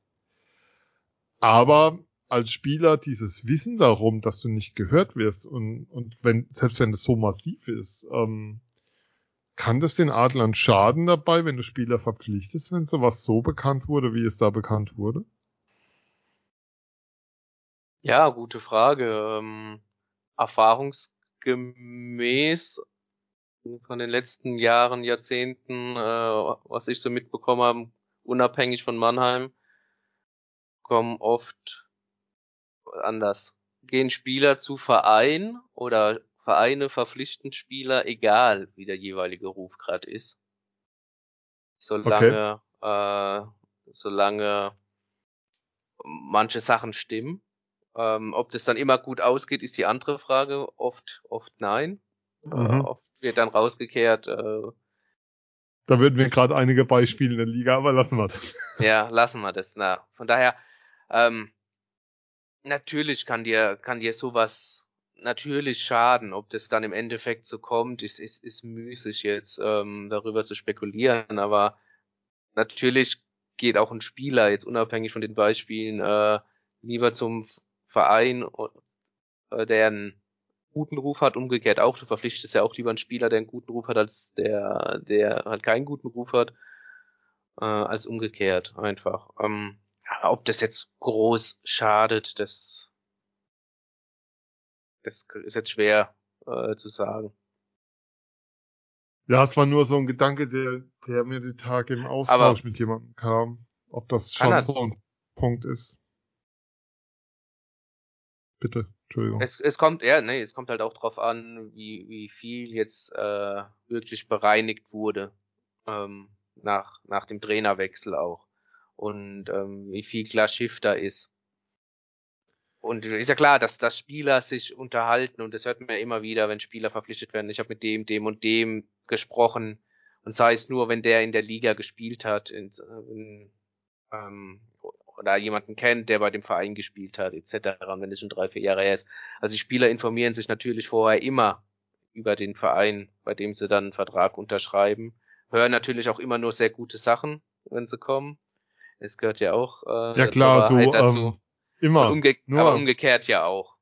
Aber als Spieler dieses Wissen darum, dass du nicht gehört wirst und, und wenn, selbst wenn das so massiv ist, ähm, kann das den Adlern schaden dabei, wenn du Spieler verpflichtest, wenn sowas so bekannt wurde, wie es da bekannt wurde? Ja, gute Frage. Ähm, erfahrungsgemäß von den letzten Jahren, Jahrzehnten, äh, was ich so mitbekommen habe, unabhängig von Mannheim, kommen oft anders. gehen Spieler zu Verein oder Vereine verpflichten Spieler, egal wie der jeweilige Ruf gerade ist. Solange, okay. äh, solange manche Sachen stimmen. Ähm, ob das dann immer gut ausgeht, ist die andere Frage. Oft, oft nein. Äh, mhm. Äh, oft wird dann rausgekehrt. Äh, da würden wir gerade einige Beispiele in der Liga, aber lassen wir das. Ja, lassen wir das. Na, von daher, ähm, natürlich kann dir, kann dir sowas natürlich schaden. Ob das dann im Endeffekt so kommt, ist, ist, ist müßig jetzt ähm, darüber zu spekulieren. Aber natürlich geht auch ein Spieler jetzt unabhängig von den Beispielen äh, lieber zum Verein, äh, der einen guten Ruf hat, umgekehrt auch. Du verpflichtest ja auch lieber einen Spieler, der einen guten Ruf hat, als der, der halt keinen guten Ruf hat, äh, als umgekehrt einfach. Ähm, ob das jetzt groß schadet, das, das ist jetzt schwer äh, zu sagen. Ja, es war nur so ein Gedanke, der, der mir die Tage im Austausch Aber mit jemandem kam, ob das schon so ein Punkt ist. Bitte, Entschuldigung. Es, es kommt, ja, nee, es kommt halt auch drauf an, wie, wie viel jetzt äh, wirklich bereinigt wurde ähm, nach, nach dem Trainerwechsel auch und ähm, wie viel klar Schiff da ist. Und ist ja klar, dass, dass Spieler sich unterhalten und das hört man ja immer wieder, wenn Spieler verpflichtet werden. Ich habe mit dem, dem und dem gesprochen und sei es nur, wenn der in der Liga gespielt hat in, in, ähm, oder jemanden kennt, der bei dem Verein gespielt hat, etc. Und wenn es schon drei, vier Jahre her ist. Also die Spieler informieren sich natürlich vorher immer über den Verein, bei dem sie dann einen Vertrag unterschreiben, hören natürlich auch immer nur sehr gute Sachen, wenn sie kommen. Es gehört ja auch äh, ja klar, du, dazu. Ähm, immer. Umge nur, aber umgekehrt ja auch.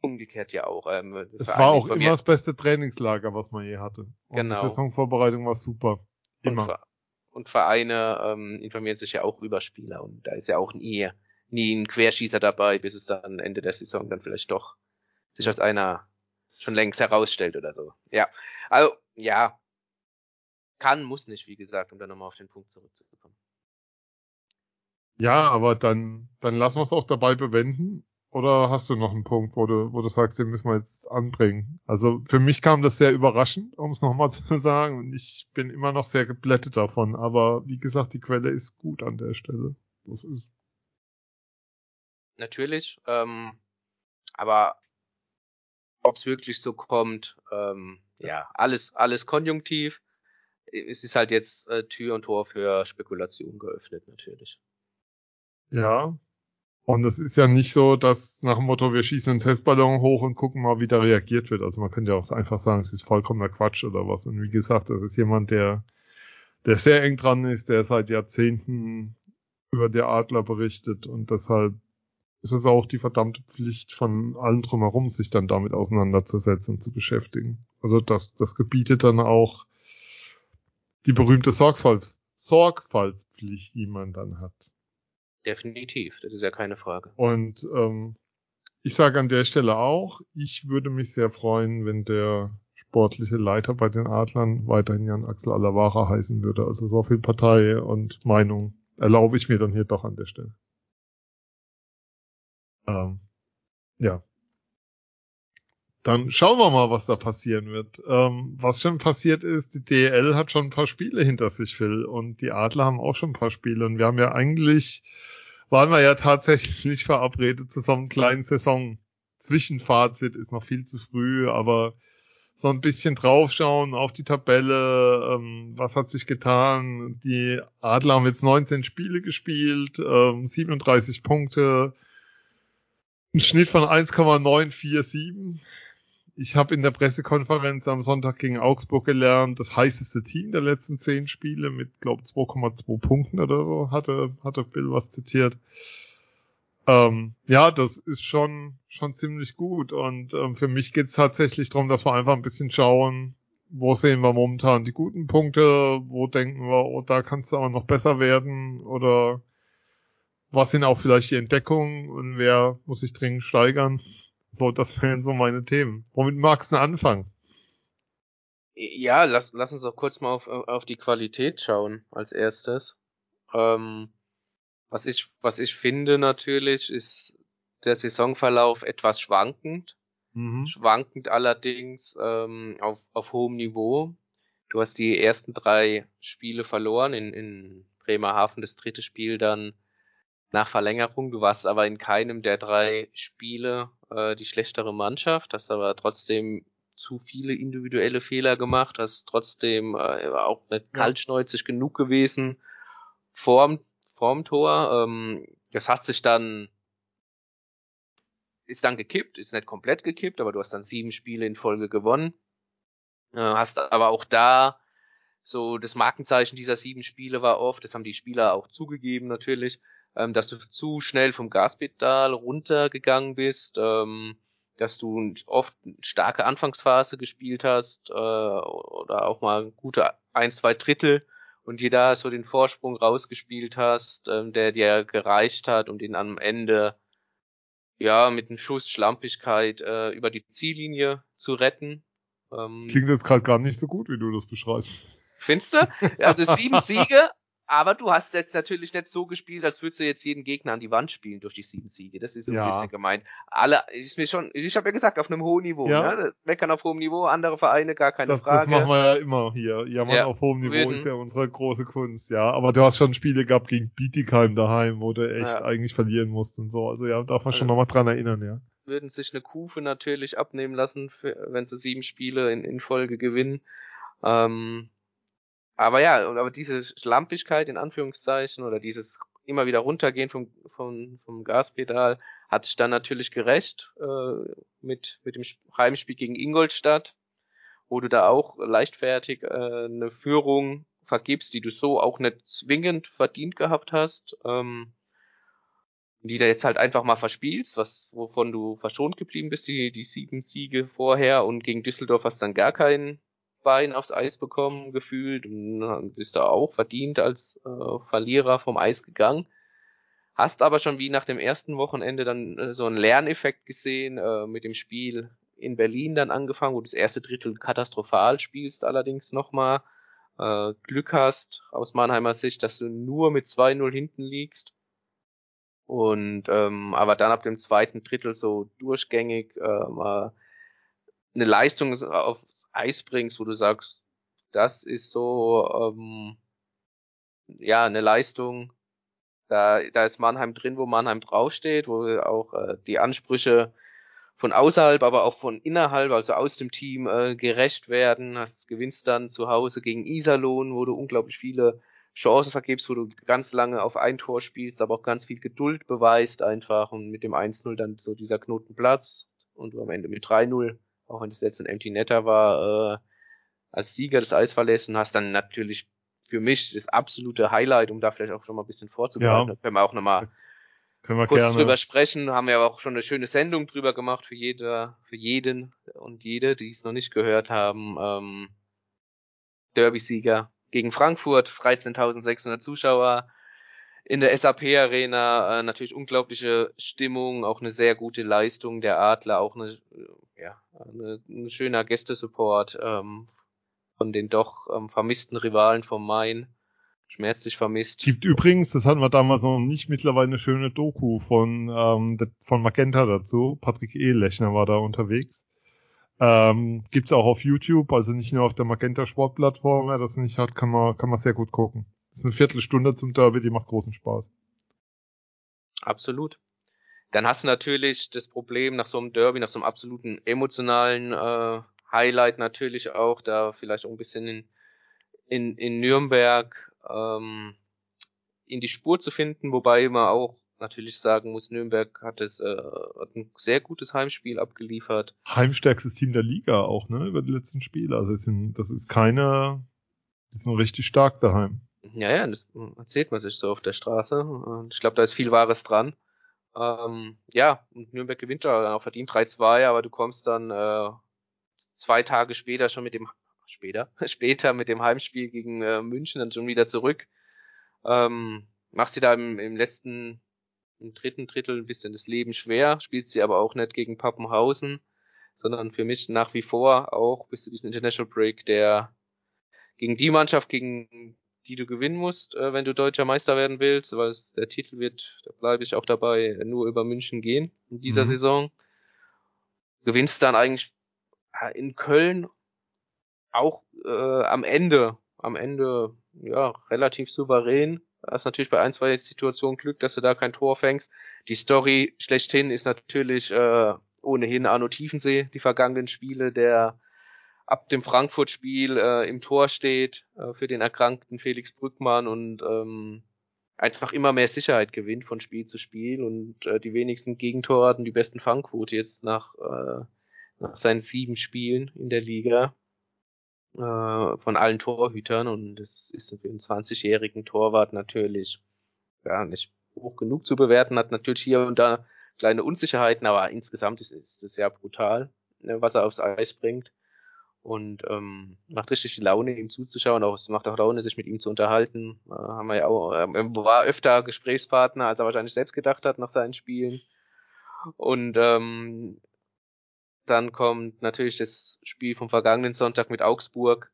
Umgekehrt ja auch. Ähm, es war auch immer das beste Trainingslager, was man je hatte. Und genau. Die Saisonvorbereitung war super. Immer. Und, Vereine ähm, informieren sich ja auch über Spieler und da ist ja auch nie, nie ein Querschießer dabei, bis es dann Ende der Saison dann vielleicht doch sich als einer schon längst herausstellt oder so. Ja. Also, ja. Kann, muss nicht, wie gesagt, um dann nochmal auf den Punkt zurückzukommen. Ja, aber dann, dann lassen wir es auch dabei bewenden. Oder hast du noch einen Punkt, wo du, wo du sagst, den müssen wir jetzt anbringen? Also für mich kam das sehr überraschend, um es nochmal zu sagen. Und ich bin immer noch sehr geblättet davon. Aber wie gesagt, die Quelle ist gut an der Stelle. Das ist. Natürlich. Ähm, aber ob es wirklich so kommt, ähm, ja, alles, alles konjunktiv. Es ist halt jetzt äh, Tür und Tor für Spekulation geöffnet, natürlich. Ja. Und es ist ja nicht so, dass nach dem Motto, wir schießen einen Testballon hoch und gucken mal, wie da reagiert wird. Also man könnte ja auch einfach sagen, es ist vollkommener Quatsch oder was. Und wie gesagt, das ist jemand, der, der sehr eng dran ist, der seit Jahrzehnten über der Adler berichtet und deshalb ist es auch die verdammte Pflicht von allen drumherum, sich dann damit auseinanderzusetzen und zu beschäftigen. Also das, das gebietet dann auch die berühmte Sorgfalts Sorgfaltspflicht, die man dann hat. Definitiv, das ist ja keine Frage. Und ähm, ich sage an der Stelle auch, ich würde mich sehr freuen, wenn der sportliche Leiter bei den Adlern weiterhin Jan Axel Alavara heißen würde. Also so viel Partei und Meinung erlaube ich mir dann hier doch an der Stelle. Ähm, ja. Dann schauen wir mal, was da passieren wird. Ähm, was schon passiert ist, die DL hat schon ein paar Spiele hinter sich, Phil, und die Adler haben auch schon ein paar Spiele. Und wir haben ja eigentlich waren wir ja tatsächlich verabredet zu so einem kleinen Saison. Zwischenfazit ist noch viel zu früh, aber so ein bisschen draufschauen auf die Tabelle, ähm, was hat sich getan. Die Adler haben jetzt 19 Spiele gespielt, ähm, 37 Punkte, ein Schnitt von 1,947 ich habe in der Pressekonferenz am Sonntag gegen Augsburg gelernt, das heißeste Team der letzten zehn Spiele mit, glaube 2,2 Punkten oder so, hatte, hatte Bill was zitiert. Ähm, ja, das ist schon, schon ziemlich gut. Und ähm, für mich geht es tatsächlich darum, dass wir einfach ein bisschen schauen, wo sehen wir momentan die guten Punkte, wo denken wir, oh, da kann es aber noch besser werden oder was sind auch vielleicht die Entdeckungen und wer muss sich dringend steigern. So, das wären so meine Themen. Womit magst du anfangen? Ja, lass, lass uns doch kurz mal auf, auf die Qualität schauen als erstes. Ähm, was ich, was ich finde natürlich, ist, der Saisonverlauf etwas schwankend. Mhm. Schwankend allerdings ähm, auf, auf hohem Niveau. Du hast die ersten drei Spiele verloren, in, in Bremerhaven das dritte Spiel dann nach Verlängerung. Du warst aber in keinem der drei Spiele äh, die schlechtere Mannschaft, hast aber trotzdem zu viele individuelle Fehler gemacht, hast trotzdem äh, auch nicht kaltschneuzig genug gewesen vorm, vorm Tor. Ähm, das hat sich dann ist dann gekippt, ist nicht komplett gekippt, aber du hast dann sieben Spiele in Folge gewonnen. Äh, hast aber auch da so das Markenzeichen dieser sieben Spiele war oft, das haben die Spieler auch zugegeben natürlich, ähm, dass du zu schnell vom Gaspedal runtergegangen bist, ähm, dass du oft eine starke Anfangsphase gespielt hast äh, oder auch mal gute ein, zwei Drittel und dir da so den Vorsprung rausgespielt hast, ähm, der dir gereicht hat, um den am Ende ja mit einem Schuss Schlampigkeit äh, über die Ziellinie zu retten. Ähm, Klingt jetzt gerade gar nicht so gut, wie du das beschreibst. Findest du? Also sieben Siege, aber du hast jetzt natürlich nicht so gespielt, als würdest du jetzt jeden Gegner an die Wand spielen durch die sieben Siege. Das ist so ja. ein bisschen gemeint. Alle, ist mir schon, ich habe ja gesagt, auf einem hohen Niveau. Ja. Ne? Meckern auf hohem Niveau, andere Vereine, gar keine das, Frage. Das machen wir ja immer hier. Jammern ja, auf hohem Niveau würden. ist ja unsere große Kunst, ja. Aber du hast schon Spiele gehabt gegen Bietigheim daheim, wo du echt ja. eigentlich verlieren musst und so. Also ja, darf man schon also, nochmal dran erinnern, ja. Würden sich eine Kufe natürlich abnehmen lassen, für, wenn sie sieben Spiele in, in Folge gewinnen. Ähm, aber ja, aber diese Schlampigkeit in Anführungszeichen oder dieses immer wieder runtergehen vom, vom, vom Gaspedal hat sich dann natürlich gerecht äh, mit, mit dem Heimspiel gegen Ingolstadt, wo du da auch leichtfertig äh, eine Führung vergibst, die du so auch nicht zwingend verdient gehabt hast, ähm, die da jetzt halt einfach mal verspielst, was wovon du verschont geblieben bist, die, die sieben Siege vorher und gegen Düsseldorf hast dann gar keinen Bein aufs Eis bekommen, gefühlt, und bist da auch verdient als äh, Verlierer vom Eis gegangen. Hast aber schon wie nach dem ersten Wochenende dann äh, so einen Lerneffekt gesehen, äh, mit dem Spiel in Berlin dann angefangen, wo du das erste Drittel katastrophal spielst, allerdings nochmal. Äh, Glück hast aus Mannheimer Sicht, dass du nur mit 2-0 hinten liegst. Und ähm, aber dann ab dem zweiten Drittel so durchgängig äh, eine Leistung auf Eis bringst, wo du sagst, das ist so ähm, ja eine Leistung, da, da ist Mannheim drin, wo Mannheim draufsteht, wo auch äh, die Ansprüche von außerhalb, aber auch von innerhalb, also aus dem Team äh, gerecht werden. Hast gewinnst dann zu Hause gegen Iserlohn, wo du unglaublich viele Chancen vergibst, wo du ganz lange auf ein Tor spielst, aber auch ganz viel Geduld beweist einfach. Und mit dem 1-0 dann so dieser Knoten Platz und du am Ende mit 3-0 auch wenn das jetzt ein Empty Netter war, äh, als Sieger des Eis verlässt hast dann natürlich für mich das absolute Highlight, um da vielleicht auch schon mal ein bisschen vorzubereiten. Ja. können wir auch nochmal können wir kurz gerne. drüber sprechen. Haben wir auch schon eine schöne Sendung drüber gemacht für jeder, für jeden und jede, die es noch nicht gehört haben. Ähm, Derby-Sieger gegen Frankfurt, 13.600 Zuschauer, in der SAP Arena äh, natürlich unglaubliche Stimmung, auch eine sehr gute Leistung der Adler, auch eine, ja, eine, ein schöner Gästesupport ähm, von den doch ähm, vermissten Rivalen vom Main. Schmerzlich vermisst. Gibt übrigens, das hatten wir damals noch nicht, mittlerweile eine schöne Doku von, ähm, von Magenta dazu. Patrick Ehlechner war da unterwegs. Ähm, gibt's auch auf YouTube, also nicht nur auf der Magenta Sportplattform. Wer das nicht hat, kann man, kann man sehr gut gucken. Das ist eine Viertelstunde zum Derby, die macht großen Spaß. Absolut. Dann hast du natürlich das Problem nach so einem Derby, nach so einem absoluten emotionalen äh, Highlight natürlich auch, da vielleicht auch ein bisschen in, in, in Nürnberg ähm, in die Spur zu finden, wobei man auch natürlich sagen muss, Nürnberg hat es äh, hat ein sehr gutes Heimspiel abgeliefert. Heimstärkstes Team der Liga auch, ne, über die letzten Spiele. Also das, sind, das ist keine, die sind richtig stark daheim. Ja, ja, das erzählt man sich so auf der Straße. Und ich glaube, da ist viel Wahres dran. Ähm, ja, und Nürnberg gewinnt da auch verdient 3-2, aber du kommst dann äh, zwei Tage später schon mit dem später, später mit dem Heimspiel gegen äh, München dann schon wieder zurück. Ähm, machst dir da im, im letzten, im dritten Drittel ein bisschen das Leben schwer, spielst sie aber auch nicht gegen Pappenhausen, sondern für mich nach wie vor auch bis zu diesem International Break der gegen die Mannschaft, gegen die du gewinnen musst, äh, wenn du deutscher Meister werden willst, weil es, der Titel wird, da bleibe ich auch dabei, nur über München gehen in dieser mhm. Saison. Gewinnst dann eigentlich in Köln auch äh, am Ende, am Ende ja relativ souverän. Da ist natürlich bei ein, zwei Situationen Glück, dass du da kein Tor fängst. Die Story schlechthin ist natürlich äh, ohnehin Arno Tiefensee, die vergangenen Spiele, der ab dem Frankfurt-Spiel äh, im Tor steht äh, für den erkrankten Felix Brückmann und ähm, einfach immer mehr Sicherheit gewinnt von Spiel zu Spiel und äh, die wenigsten Gegentore hatten die besten Fangquote jetzt nach, äh, nach seinen sieben Spielen in der Liga äh, von allen Torhütern und das ist für einen 20-jährigen Torwart natürlich ja nicht hoch genug zu bewerten, hat natürlich hier und da kleine Unsicherheiten, aber insgesamt ist, ist es ja brutal, ne, was er aufs Eis bringt und ähm, macht richtig Laune, ihm zuzuschauen. Auch es macht auch Laune, sich mit ihm zu unterhalten. Äh, haben wir ja auch, äh, war öfter Gesprächspartner, als er wahrscheinlich selbst gedacht hat nach seinen Spielen. Und ähm, dann kommt natürlich das Spiel vom vergangenen Sonntag mit Augsburg.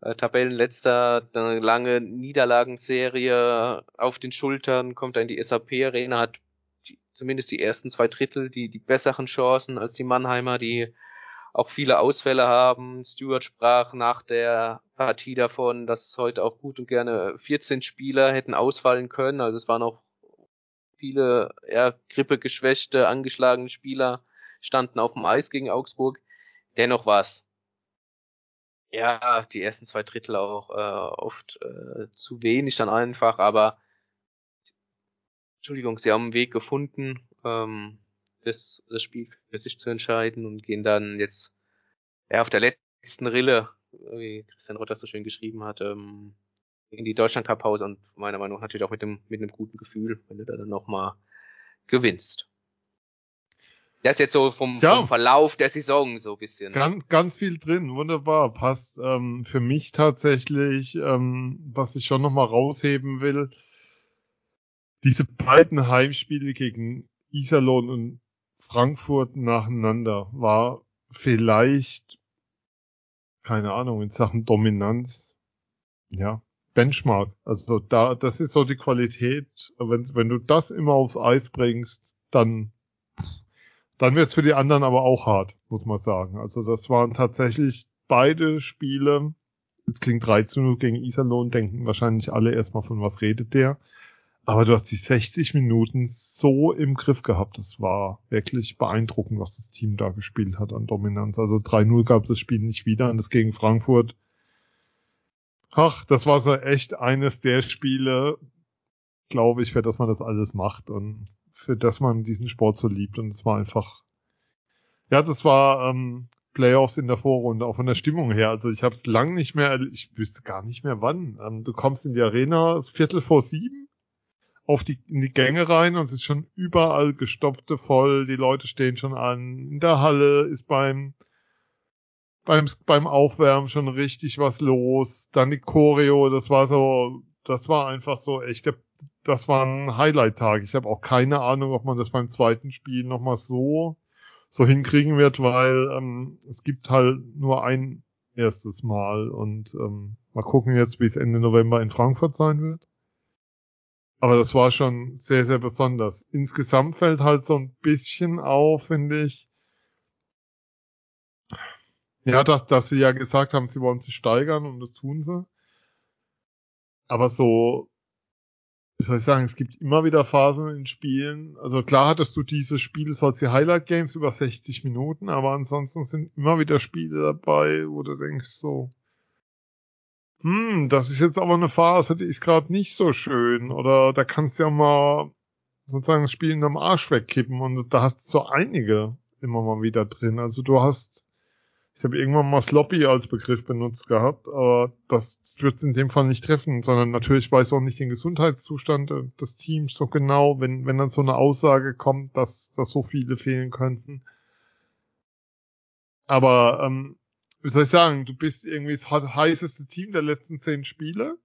Äh, Tabellenletzter, eine lange Niederlagenserie auf den Schultern, kommt in die SAP-Arena, hat die, zumindest die ersten zwei Drittel die, die besseren Chancen als die Mannheimer, die auch viele Ausfälle haben. Stewart sprach nach der Partie davon, dass heute auch gut und gerne 14 Spieler hätten ausfallen können. Also es waren auch viele ja, grippegeschwächte, angeschlagene Spieler standen auf dem Eis gegen Augsburg. Dennoch war es ja die ersten zwei Drittel auch äh, oft äh, zu wenig dann einfach, aber Entschuldigung, sie haben einen Weg gefunden. Ähm, das, das Spiel für sich zu entscheiden und gehen dann jetzt ja, auf der letzten Rille, wie Christian Rotter so schön geschrieben hat, ähm, in die Deutschland Cup Pause und meiner Meinung nach natürlich auch mit einem, mit einem guten Gefühl, wenn du da dann nochmal gewinnst. Das ist jetzt so vom, ja. vom, Verlauf der Saison so ein bisschen. Ne? Ganz, ganz viel drin, wunderbar, passt. Ähm, für mich tatsächlich, ähm, was ich schon nochmal rausheben will, diese beiden Heimspiele gegen Iserlohn und Frankfurt nacheinander war vielleicht, keine Ahnung, in Sachen Dominanz, ja, Benchmark. Also da, das ist so die Qualität. Wenn, wenn du das immer aufs Eis bringst, dann, dann wird's für die anderen aber auch hart, muss man sagen. Also das waren tatsächlich beide Spiele. Jetzt klingt 13 gegen Iserlohn, denken wahrscheinlich alle erstmal von was redet der. Aber du hast die 60 Minuten so im Griff gehabt. Das war wirklich beeindruckend, was das Team da gespielt hat an Dominanz. Also 3-0 gab es das Spiel nicht wieder und das gegen Frankfurt. Ach, das war so echt eines der Spiele, glaube ich, für das man das alles macht und für das man diesen Sport so liebt. Und es war einfach, ja, das war ähm, Playoffs in der Vorrunde, auch von der Stimmung her. Also ich habe es lang nicht mehr, ich wüsste gar nicht mehr wann. Ähm, du kommst in die Arena, Viertel vor sieben auf die, in die Gänge rein und es ist schon überall gestopfte voll, die Leute stehen schon an. In der Halle ist beim, beim, beim Aufwärmen schon richtig was los. Dann die Choreo, das war so, das war einfach so echt, das war ein Highlight-Tag. Ich habe auch keine Ahnung, ob man das beim zweiten Spiel nochmal so, so hinkriegen wird, weil ähm, es gibt halt nur ein erstes Mal und ähm, mal gucken jetzt, wie es Ende November in Frankfurt sein wird. Aber das war schon sehr, sehr besonders. Insgesamt fällt halt so ein bisschen auf, finde ich. Ja, dass, dass sie ja gesagt haben, sie wollen sich steigern und das tun sie. Aber so, wie soll ich sagen, es gibt immer wieder Phasen in Spielen. Also klar hattest du diese Spiele, so als die Highlight Games über 60 Minuten, aber ansonsten sind immer wieder Spiele dabei, wo du denkst so, hm, das ist jetzt aber eine Phase, die ist gerade nicht so schön. Oder da kannst du ja mal sozusagen das Spiel in am Arsch wegkippen und da hast du so einige immer mal wieder drin. Also du hast, ich habe irgendwann mal Sloppy als Begriff benutzt gehabt, aber das wird in dem Fall nicht treffen, sondern natürlich weiß auch nicht den Gesundheitszustand des Teams so genau, wenn, wenn dann so eine Aussage kommt, dass, dass so viele fehlen könnten. Aber ähm, wie soll ich sagen, du bist irgendwie das heißeste Team der letzten zehn Spiele.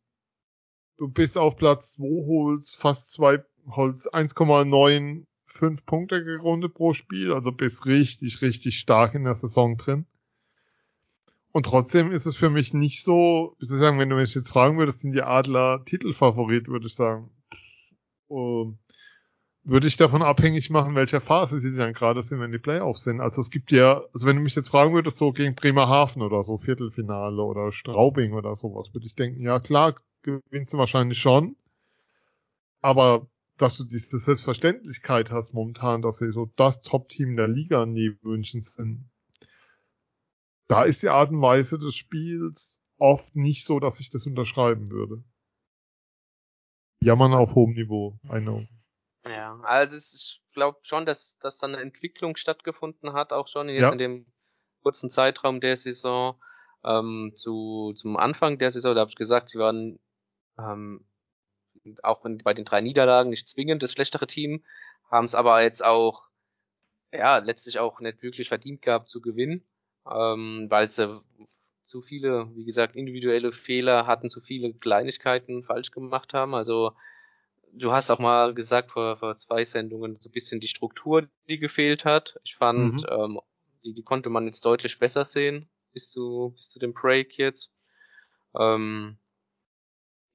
Du bist auf Platz 2, holst fast zwei, holst 1,95 Punkte gerundet pro Spiel, also bist richtig, richtig stark in der Saison drin. Und trotzdem ist es für mich nicht so, ich würde sagen, wenn du mich jetzt fragen würdest, sind die Adler Titelfavorit, würde ich sagen. Uh, würde ich davon abhängig machen, welcher Phase sie dann gerade sind, wenn die Playoffs sind. Also es gibt ja, also wenn du mich jetzt fragen würdest, so gegen Bremerhaven oder so, Viertelfinale oder Straubing oder sowas, würde ich denken, ja klar, gewinnst du wahrscheinlich schon. Aber dass du diese Selbstverständlichkeit hast momentan, dass sie so das Top-Team der Liga neben München sind. Da ist die Art und Weise des Spiels oft nicht so, dass ich das unterschreiben würde. Jammern auf hohem Niveau, I know. Ja, also ich glaube schon, dass, dass da eine Entwicklung stattgefunden hat, auch schon jetzt Ja. in dem kurzen Zeitraum der Saison. Ähm, zu, zum Anfang der Saison, da habe ich gesagt, sie waren ähm, auch wenn bei den drei Niederlagen nicht zwingend das schlechtere Team, haben es aber jetzt auch ja letztlich auch nicht wirklich verdient gehabt zu gewinnen, ähm, weil sie zu viele, wie gesagt, individuelle Fehler hatten, zu viele Kleinigkeiten falsch gemacht haben. Also du hast auch mal gesagt vor, vor zwei Sendungen so ein bisschen die Struktur, die gefehlt hat. Ich fand, Mhm. ähm, die, die konnte man jetzt deutlich besser sehen bis zu, bis zu dem Break jetzt. Ähm,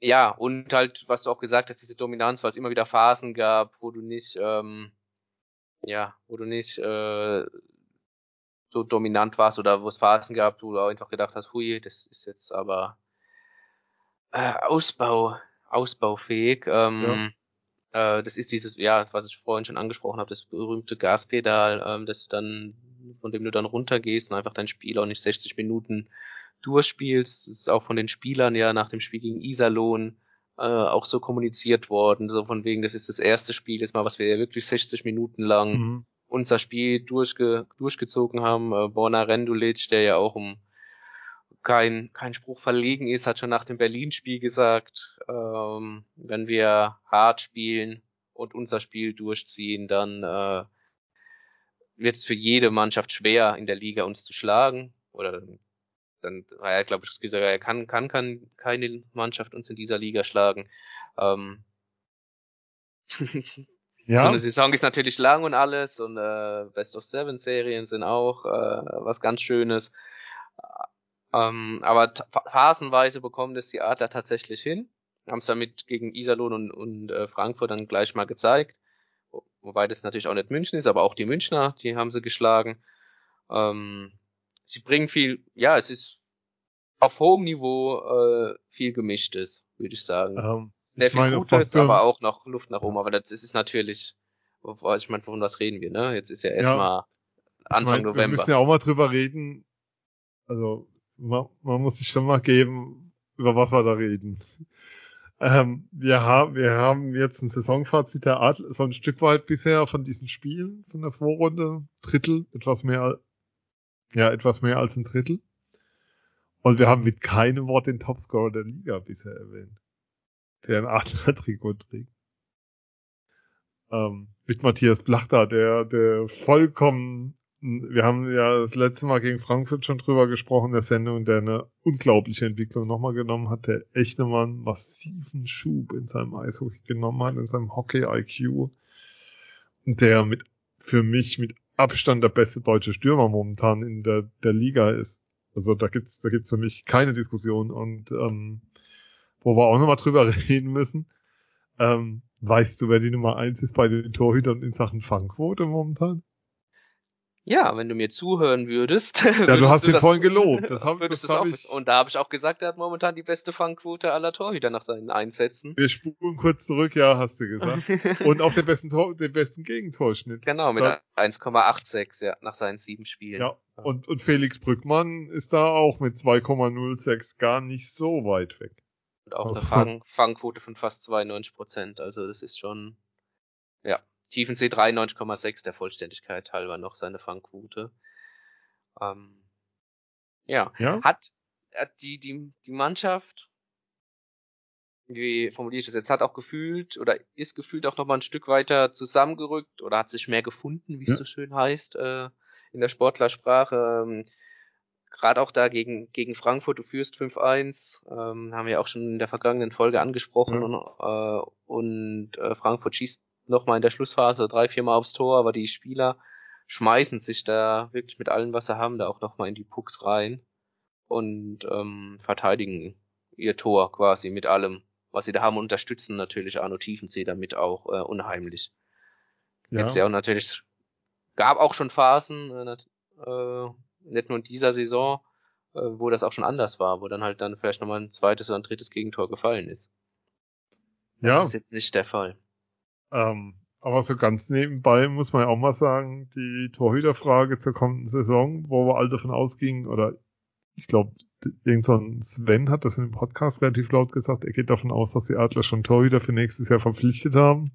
ja, und halt, was du auch gesagt hast, diese Dominanz, weil es immer wieder Phasen gab, wo du nicht, ähm, ja, wo du nicht äh, so dominant warst oder wo es Phasen gab, wo du auch einfach gedacht hast, hui, das ist jetzt aber äh, Ausbau, ausbaufähig. Ähm, äh, das ist dieses, ja, was ich vorhin schon angesprochen habe, das berühmte Gaspedal, ähm, das du dann, von dem du dann runtergehst und einfach dein Spiel auch nicht 60 Minuten durchspielst. Das ist auch von den Spielern ja nach dem Spiel gegen Iserlohn äh, auch so kommuniziert worden, so von wegen, das ist das erste Spiel jetzt mal, was wir ja wirklich 60 Minuten lang Mhm. unser Spiel durchge durchgezogen haben. Äh, Borna Rendulic, der ja auch um kein, kein Spruch verlegen ist, hat schon nach dem Berlin-Spiel gesagt, ähm, wenn wir hart spielen und unser Spiel durchziehen, dann äh, wird es für jede Mannschaft schwer, in der Liga uns zu schlagen. Oder dann, er, glaube ich, gesagt, er kann, kann, kann keine Mannschaft uns in dieser Liga schlagen. Ähm, So Ja, eine Saison ist natürlich lang und alles und äh, Best of Seven Serien sind auch äh, was ganz Schönes. Ähm, aber phasenweise bekommen das die Adler tatsächlich hin. Haben es damit gegen Iserlohn und, und äh, Frankfurt dann gleich mal gezeigt. Wo- Wobei das natürlich auch nicht München ist, aber auch die Münchner, die haben sie geschlagen. Ähm, sie bringen viel, ja, es ist auf hohem Niveau äh, viel gemischtes, würde ich sagen ähm, sehr ich viel meine, Gutes, ähm, aber auch noch Luft nach oben. Aber das ist natürlich, ich meine, von was reden wir, ne? Jetzt ist ja erstmal ich Anfang meine, wir November. müssen ja auch mal drüber reden. Also, man, man muss sich schon mal geben, über was wir da reden. Ähm, wir, haben, wir haben jetzt ein Saisonfazit der Adler, so ein Stück weit bisher von diesen Spielen von der Vorrunde. Drittel, etwas mehr, ja, etwas mehr als ein Drittel. Und wir haben mit keinem Wort den Topscorer der Liga bisher erwähnt, der ein Adler-Trikot trägt. Ähm, mit Matthias Blachter, der, der vollkommen, wir haben ja das letzte Mal gegen Frankfurt schon drüber gesprochen, der Sendung, der eine unglaubliche Entwicklung nochmal genommen hat, der echt nochmal einen massiven Schub in seinem Eishockey genommen hat, in seinem Hockey-IQ. Und der mit, für mich mit Abstand der beste deutsche Stürmer momentan in der, der Liga ist. Also da gibt's, da gibt's für mich keine Diskussion und, ähm, wo wir auch nochmal drüber reden müssen. Ähm, weißt du, wer die Nummer eins ist bei den Torhütern in Sachen Fangquote momentan? Ja, wenn du mir zuhören würdest. Ja, du hast ihn vorhin gelobt. Das hab, das hab ich. Und da habe ich auch gesagt, er hat momentan die beste Fangquote aller Torhüter nach seinen Einsätzen. Wir spulen kurz zurück, ja, hast du gesagt. Und auch den besten Tor, den besten Gegentorschnitt. genau, mit Da- 1,86, ja, nach seinen sieben Spielen. Ja. Und, und Felix Brückmann ist da auch mit 2,06 gar nicht so weit weg. Und auch Also- eine Fang, Fangquote von fast 92 Prozent. Also das ist schon, ja. Tiefensee 93,6 der Vollständigkeit halber noch seine Fangquote. Ähm, ja. Ja? Hat, hat die, die, die Mannschaft, wie formuliere ich das jetzt, hat auch gefühlt oder ist gefühlt auch nochmal ein Stück weiter zusammengerückt oder hat sich mehr gefunden, wie Ja. es so schön heißt, äh, in der Sportlersprache. Ähm, Gerade auch da gegen, gegen Frankfurt, du führst 5-1, ähm, haben wir auch schon in der vergangenen Folge angesprochen. Ja. Und, äh, und äh, Frankfurt schießt nochmal in der Schlussphase drei, viermal aufs Tor, aber die Spieler schmeißen sich da wirklich mit allem, was sie haben, da auch nochmal in die Pucks rein. und ähm, verteidigen ihr Tor quasi mit allem, was sie da haben, unterstützen natürlich Arno Tiefensee damit auch äh, unheimlich. Ja. Jetzt ja auch natürlich, gab auch schon Phasen, äh, äh, nicht nur in dieser Saison, äh, wo das auch schon anders war, wo dann halt dann vielleicht nochmal ein zweites oder ein drittes Gegentor gefallen ist. Ja. Das ist jetzt nicht der Fall. Ähm, aber so ganz nebenbei muss man ja auch mal sagen, die Torhüterfrage zur kommenden Saison, wo wir alle davon ausgingen, oder ich glaube, irgend so ein Sven hat das in dem Podcast relativ laut gesagt, er geht davon aus, dass die Adler schon Torhüter für nächstes Jahr verpflichtet haben.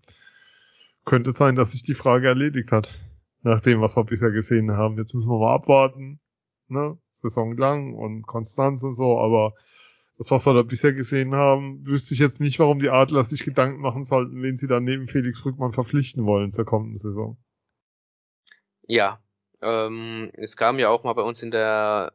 Könnte sein, dass sich die Frage erledigt hat, nach dem, was wir bisher gesehen haben. Jetzt müssen wir mal abwarten, ne? Saison lang und Konstanz und so, aber das, was wir da bisher gesehen haben, wüsste ich jetzt nicht, warum die Adler sich Gedanken machen sollten, wen sie dann neben Felix Rückmann verpflichten wollen zur kommenden Saison. Ja, ähm, es kam ja auch mal bei uns in der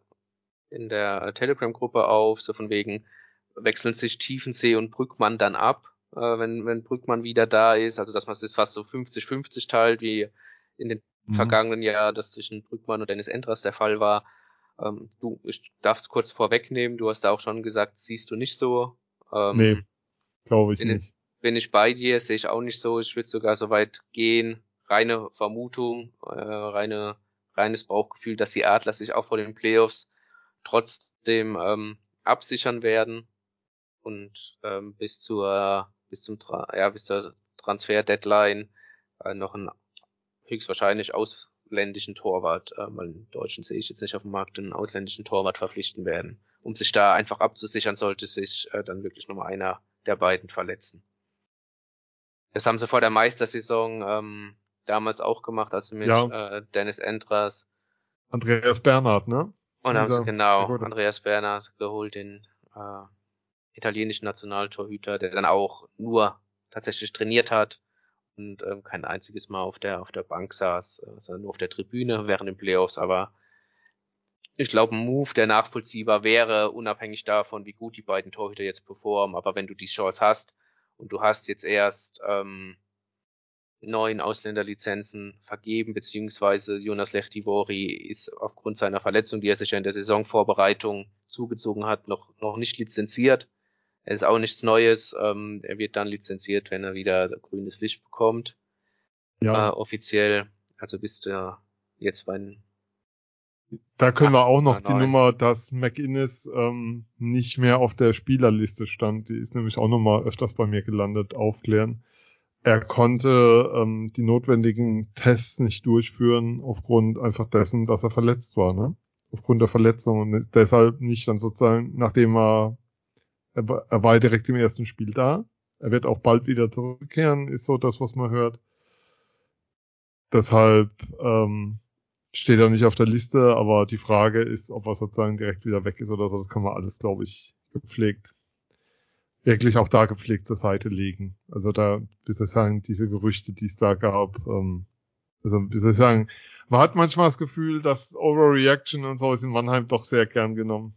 in der Telegram-Gruppe auf, so von wegen wechseln sich Tiefensee und Brückmann dann ab, äh, wenn wenn Brückmann wieder da ist, also dass man es fast so 50-50 teilt, wie in den mhm. vergangenen Jahren das zwischen Brückmann und Dennis Endras der Fall war. Ähm, du, ich darf es kurz vorwegnehmen, du hast da auch schon gesagt, siehst du nicht so. Ähm, nee, glaube ich bin, nicht. Bin ich bei dir, sehe ich auch nicht so. Ich würde sogar so weit gehen, reine Vermutung, äh, reine, reines Bauchgefühl, dass die Adler sich auch vor den Playoffs trotzdem ähm, absichern werden und ähm, bis zur bis zum ja bis zur Transfer-Deadline äh, noch ein höchstwahrscheinlich aus ausländischen Torwart, äh, weil einen Deutschen sehe ich jetzt nicht auf dem Markt, einen ausländischen Torwart verpflichten werden, um sich da einfach abzusichern, sollte sich äh, dann wirklich nochmal einer der beiden verletzen. Das haben sie vor der Meistersaison ähm, damals auch gemacht, also mit ja. äh, Dennis Endras. Andreas Bernhard, ne? Und haben sie genau Andreas Bernhard geholt, den äh, italienischen Nationaltorhüter, der dann auch nur tatsächlich trainiert hat und ähm, kein einziges Mal auf der auf der Bank saß, äh, sondern nur auf der Tribüne während den Playoffs. Aber ich glaube, ein Move, der nachvollziehbar wäre, unabhängig davon, wie gut die beiden Torhüter jetzt performen. Aber wenn du die Chance hast und du hast jetzt erst ähm, neun Ausländerlizenzen vergeben, beziehungsweise Jonas Lechtivori ist aufgrund seiner Verletzung, die er sich ja in der Saisonvorbereitung zugezogen hat, noch, noch nicht lizenziert. Er ist auch nichts Neues. Ähm, er wird dann lizenziert, wenn er wieder grünes Licht bekommt. Ja. Äh, offiziell. Also bist du jetzt bei da können wir auch noch die Nummer, dass McInnes ähm, nicht mehr auf der Spielerliste stand. Die ist nämlich auch nochmal öfters bei mir gelandet, aufklären. Er konnte ähm, die notwendigen Tests nicht durchführen aufgrund einfach dessen, dass er verletzt war, ne? Aufgrund der Verletzung und deshalb nicht dann sozusagen, nachdem er er, war, er war direkt im ersten Spiel da. Er wird auch bald wieder zurückkehren, ist so das, was man hört. Deshalb ähm, steht er nicht auf der Liste, aber die Frage ist, ob er sozusagen direkt wieder weg ist oder so. Das kann man alles, glaube ich, gepflegt, wirklich auch da gepflegt zur Seite legen. Also da, wie soll ich sagen, diese Gerüchte, die es da gab, ähm, also wie soll ich sagen, man hat manchmal das Gefühl, dass Overreaction und so ist in Mannheim doch sehr gern genommen.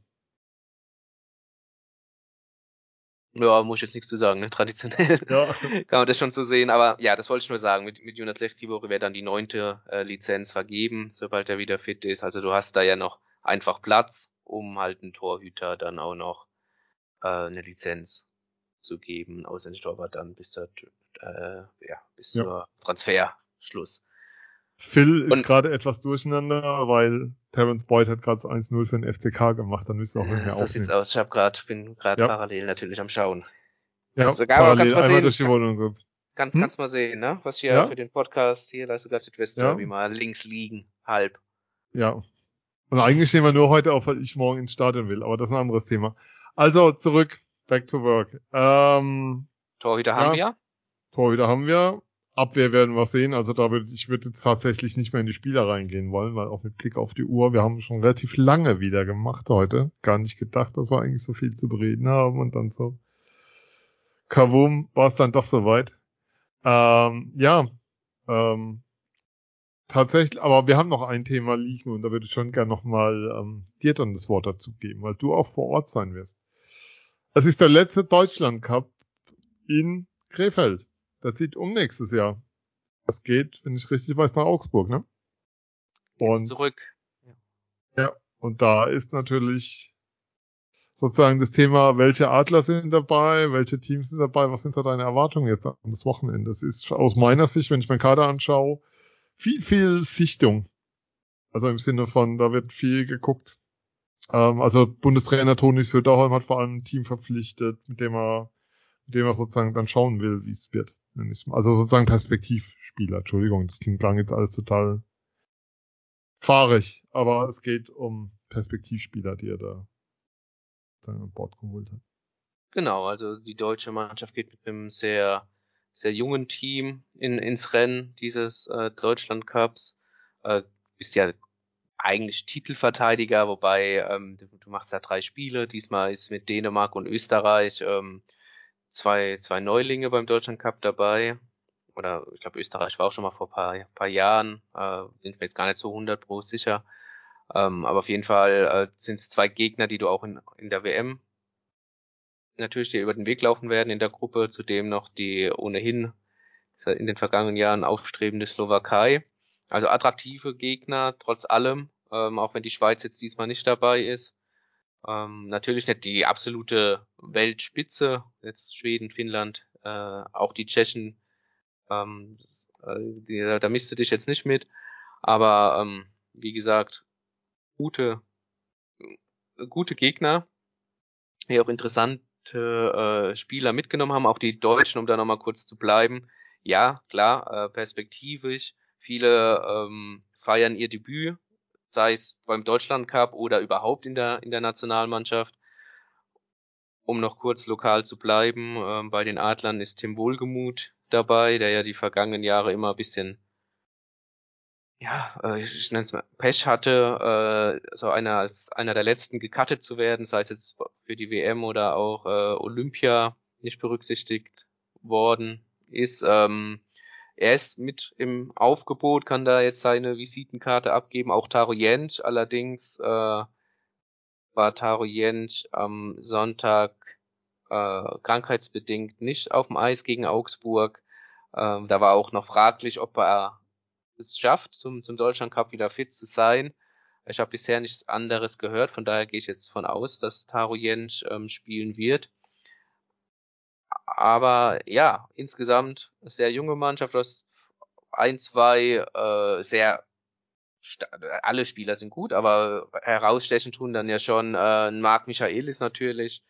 Ja, muss ich jetzt nichts zu sagen, ne? Traditionell ja. kann man das schon so sehen. Aber ja, das wollte ich nur sagen. Mit, mit Jonas Lechtibori wäre dann die neunte äh, Lizenz vergeben, sobald er wieder fit ist. Also du hast da ja noch einfach Platz, um halt einen Torhüter dann auch noch äh, eine Lizenz zu geben. Ausländischer Torwart dann bis zur, äh, ja, bis ja. zur Transferschluss. Phil ist gerade etwas durcheinander, weil Terence Boyd hat gerade 1-0 für den FCK gemacht, dann müsste auch nicht mehr So sieht's aus. Ich hab grad, bin gerade ja. parallel natürlich am Schauen. Ja, also, parallel einmal sehen, durch die Wohnung. Hm? ganz mal sehen, ne? Was hier ja? für den Podcast hier, da ist sogar Südwest ja. wie mal links liegen, halb. Ja. Und eigentlich stehen wir nur heute auf, weil ich morgen ins Stadion will, aber das ist ein anderes Thema. Also zurück, back to work. Ähm, Torhüter ja, haben wir. Torhüter haben wir. Abwehr werden wir sehen. Also da würde ich würde jetzt tatsächlich nicht mehr in die Spieler reingehen wollen, weil auch mit Blick auf die Uhr, wir haben schon relativ lange wieder gemacht heute. Gar nicht gedacht, dass wir eigentlich so viel zu bereden haben und dann so. Kavum war es dann doch soweit. Ähm, ja, ähm, tatsächlich, aber wir haben noch ein Thema liegen und da würde ich schon gerne nochmal ähm, dir dann das Wort dazu geben, weil du auch vor Ort sein wirst. Es ist der letzte Deutschland Cup in Krefeld. Das zieht um nächstes Jahr. Das geht, wenn ich richtig weiß, nach Augsburg, ne? Und zurück. Ja. und da ist natürlich sozusagen das Thema, welche Adler sind dabei, welche Teams sind dabei, was sind so deine Erwartungen jetzt an das Wochenende? Das ist aus meiner Sicht, wenn ich meinen Kader anschaue, viel, viel Sichtung. Also im Sinne von, da wird viel geguckt. Ähm, also Bundestrainer Toni Söderholm hat vor allem ein Team verpflichtet, mit dem er, mit dem er sozusagen dann schauen will, wie es wird. Also sozusagen Perspektivspieler. Entschuldigung, das klang jetzt alles total fahrig, aber es geht um Perspektivspieler, die er da an Bord geholt hat. Genau, also die deutsche Mannschaft geht mit einem sehr, sehr jungen Team in, ins Rennen dieses äh, Deutschland Cups. Äh, bist ja eigentlich Titelverteidiger, wobei ähm, du, du, machst ja drei Spiele. Diesmal ist mit Dänemark und Österreich ähm, zwei, zwei Neulinge beim Deutschland Cup dabei. Oder ich glaube, Österreich war auch schon mal vor paar, paar Jahren. Äh, sind wir jetzt gar nicht so 100 pro sicher. Ähm, aber auf jeden Fall äh, sind es zwei Gegner, die du auch in, in der WM natürlich dir über den Weg laufen werden in der Gruppe. Zudem noch die ohnehin in den vergangenen Jahren aufstrebende Slowakei. Also attraktive Gegner, trotz allem, ähm, auch wenn die Schweiz jetzt diesmal nicht dabei ist. Ähm, natürlich nicht die absolute Weltspitze, jetzt Schweden, Finnland, äh, auch die Tschechen, ähm, äh, die, da misst du dich jetzt nicht mit. Aber ähm, wie gesagt, gute, gute Gegner, die auch interessante äh, Spieler mitgenommen haben, auch die Deutschen, um da nochmal kurz zu bleiben. Ja, klar, äh, perspektivisch. Viele ähm, feiern ihr Debüt, sei es beim Deutschland Cup oder überhaupt in der, in der Nationalmannschaft. Um noch kurz lokal zu bleiben, äh, bei den Adlern ist Tim Wohlgemuth dabei, der ja die vergangenen Jahre immer ein bisschen ja, äh, ich nenne es mal, Pech hatte, äh, so einer als einer der letzten gecuttet zu werden, sei es jetzt für die WM oder auch äh, Olympia nicht berücksichtigt worden ist. Ähm, er ist mit im Aufgebot, kann da jetzt seine Visitenkarte abgeben, auch Taro Jent, allerdings äh, war Taro Jent am Sonntag äh, krankheitsbedingt nicht auf dem Eis gegen Augsburg. Ähm, da war auch noch fraglich, ob er es schafft, zum, zum Deutschland Cup wieder fit zu sein. Ich habe bisher nichts anderes gehört, von daher gehe ich jetzt von aus, dass Taro Jentsch ähm, spielen wird. Aber ja, insgesamt sehr junge Mannschaft, das ein, zwei äh, sehr alle Spieler sind gut, aber herausstechen tun dann ja schon äh, Marc Michaelis natürlich,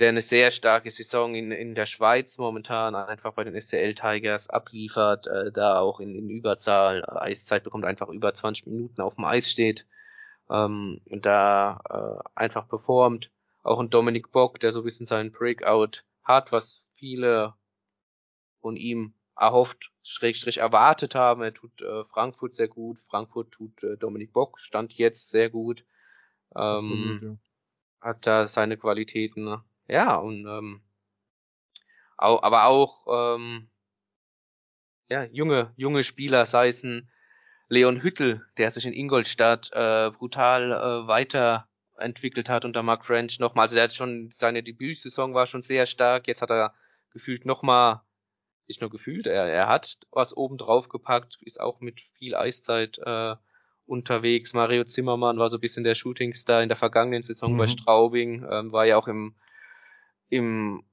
der eine sehr starke Saison in, in der Schweiz momentan einfach bei den SCL Tigers abliefert, äh, da auch in, in Überzahl Eiszeit bekommt, einfach über 20 Minuten auf dem Eis steht ähm, und da äh, einfach performt. Auch ein Dominik Bock, der so ein bisschen seinen Breakout hat, was viele von ihm erhofft, schrägstrich erwartet haben. Er tut äh, Frankfurt sehr gut, Frankfurt tut äh, Dominik Bock, stand jetzt sehr gut. Ähm, Absolut, ja. Hat da seine Qualitäten. Ja, und ähm, auch, aber auch ähm, ja, junge, junge Spieler, sei es ein Leon Hüttel, der sich in Ingolstadt äh, brutal äh, weiterentwickelt hat unter Mark French nochmal. Also der hat schon, seine Debütsaison war schon sehr stark. Jetzt hat er gefühlt nochmal, nicht nur gefühlt, er, er hat was oben drauf gepackt, ist auch mit viel Eiszeit äh, unterwegs. Mario Zimmermann war so ein bisschen der Shootingstar in der vergangenen Saison mhm. bei Straubing, ähm, war ja auch im im,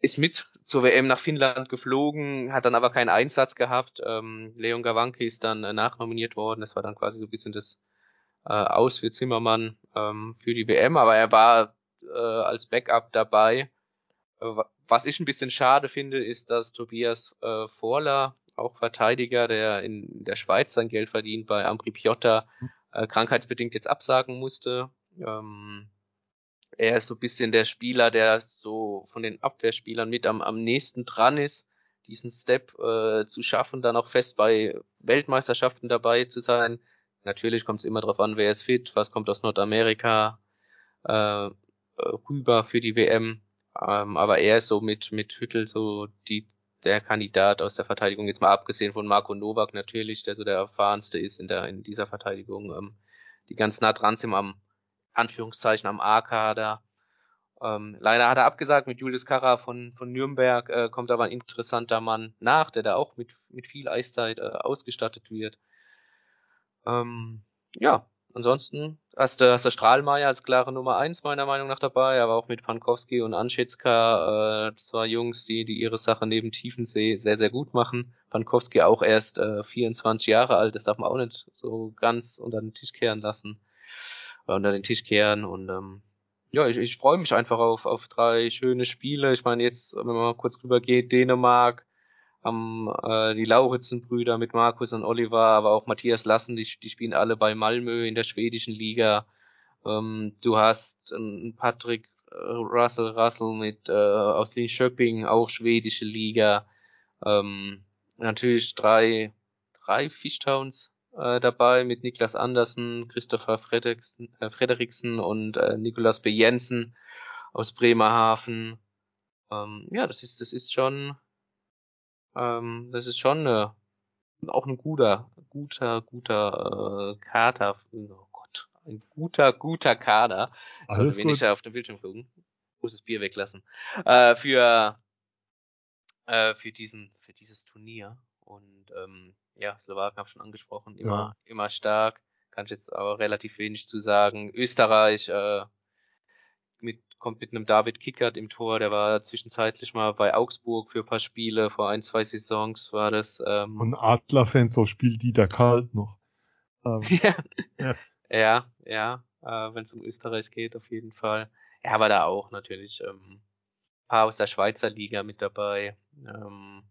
ist mit zur WM nach Finnland geflogen, hat dann aber keinen Einsatz gehabt. Ähm, Leon Gawanke ist dann äh, nachnominiert worden. Das war dann quasi so ein bisschen das äh, Aus für Zimmermann ähm, für die WM, aber er war äh, als Backup dabei. Äh, was ich ein bisschen schade finde, ist, dass Tobias äh, Vorler, auch Verteidiger, der in der Schweiz sein Geld verdient, bei Ambri Piotta äh, krankheitsbedingt jetzt absagen musste. Ähm, er ist so ein bisschen der Spieler, der so von den Abwehrspielern mit am, am nächsten dran ist, diesen Step äh, zu schaffen, dann auch fest bei Weltmeisterschaften dabei zu sein. Natürlich kommt es immer darauf an, wer ist fit, was kommt aus Nordamerika äh, rüber für die WM. Ähm, aber er ist so mit, mit Hüttel so die, der Kandidat aus der Verteidigung, jetzt mal abgesehen von Marco Novak natürlich, der so der erfahrenste ist in der in dieser Verteidigung, ähm, die ganz nah dran sind am Anführungszeichen am A-Kader. Ähm, leider hat er abgesagt mit Julius Karra von, von Nürnberg, äh, kommt aber ein interessanter Mann nach, der da auch mit, mit viel Eiszeit äh, ausgestattet wird. Ähm, ja, ansonsten hast du, hast du Strahlmeier als klare Nummer eins meiner Meinung nach dabei, aber auch mit Pankowski und Anschätzka, äh, zwei Jungs, die, die ihre Sache neben Tiefensee sehr, sehr gut machen. Pankowski auch erst äh, 24 Jahre alt, das darf man auch nicht so ganz unter den Tisch kehren lassen. Äh, unter den Tisch kehren und ähm, ja, ich, ich freue mich einfach auf, auf drei schöne Spiele. Ich meine, jetzt, wenn man mal kurz rüber geht, Dänemark, haben äh, die Lauritzen-Brüder mit Markus und Oliver, aber auch Matthias Lassen, die, die spielen alle bei Malmö in der schwedischen Liga. Ähm, du hast einen Patrick äh, Russell Russell mit äh, aus Linköping, auch schwedische Liga. Ähm, natürlich drei, drei Fishtowns äh, dabei mit Niklas Andersen, Christopher Frederiksen, äh, Frederiksen und äh, Nikolas B. Jensen aus Bremerhaven. Ähm, ja, das ist, das ist schon ähm, das ist schon eine, auch ein guter, guter, guter äh, Kader. Oh Gott, ein guter, guter Kader. Ich sollte weniger auf dem Bildschirm gucken. Muss das Bier weglassen. Äh, für äh, für diesen, für dieses Turnier. Und ähm, ja, Slowaken habe ich schon angesprochen, immer, ja. immer stark. Kann ich jetzt aber relativ wenig zu sagen. Österreich äh, kommt mit einem David Kickert im Tor, der war zwischenzeitlich mal bei Augsburg für ein paar Spiele, vor ein, zwei Saisons war das. Ähm, Und Adler-Fans, so spielt Dieter Kalt noch. Ähm, ja, ja, ja, ja äh, wenn es um Österreich geht, auf jeden Fall. Ja, aber da auch natürlich ähm, paar aus der Schweizer Liga mit dabei. Ähm,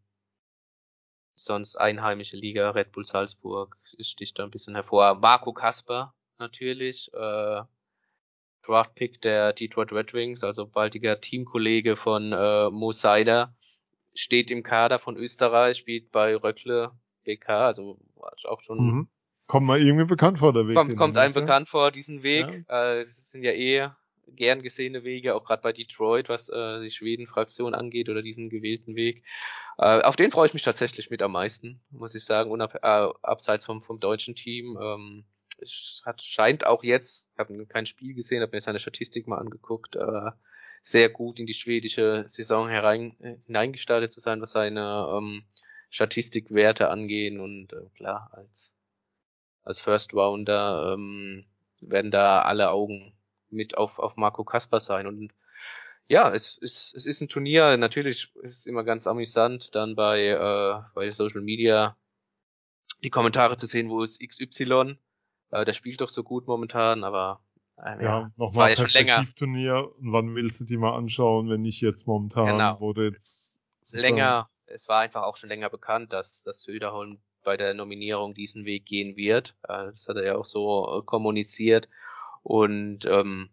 sonst einheimische Liga, Red Bull Salzburg sticht da ein bisschen hervor. Marco Kasper natürlich, äh, Draftpick der Detroit Red Wings, also baldiger Teamkollege von äh, Mo Seider, steht im Kader von Österreich, spielt bei Röckle BK, also auch schon. Mhm. Kommt mal irgendwie bekannt vor, der Weg. Kommt, kommt einem bekannt vor, diesen Weg. Ja. Äh, das sind ja eh gern gesehene Wege, auch gerade bei Detroit, was äh, die Schweden-Fraktion angeht oder diesen gewählten Weg. Äh, auf den freue ich mich tatsächlich mit am meisten, muss ich sagen, unab äh, abseits vom, vom deutschen Team. Ähm, es hat, scheint auch jetzt, ich habe kein Spiel gesehen, habe mir seine Statistik mal angeguckt, äh, sehr gut in die schwedische Saison herein, äh, hineingestartet zu sein, was seine ähm, Statistikwerte angehen und äh, klar, als, als First Rounder ähm, werden da alle Augen mit auf, auf Marco Kasper sein und ja, es ist, es ist ein Turnier, natürlich ist es immer ganz amüsant, dann bei, äh, bei Social Media die Kommentare zu sehen, wo es XY äh, der spielt doch so gut momentan, aber äh, ja, ja nochmal ja Perspektivturnier. Und wann willst du die mal anschauen, wenn nicht jetzt momentan, genau. du jetzt länger, es war einfach auch schon länger bekannt, dass dass Söderholm bei der Nominierung diesen Weg gehen wird. Äh, das hat er ja auch so äh, kommuniziert. Und ähm,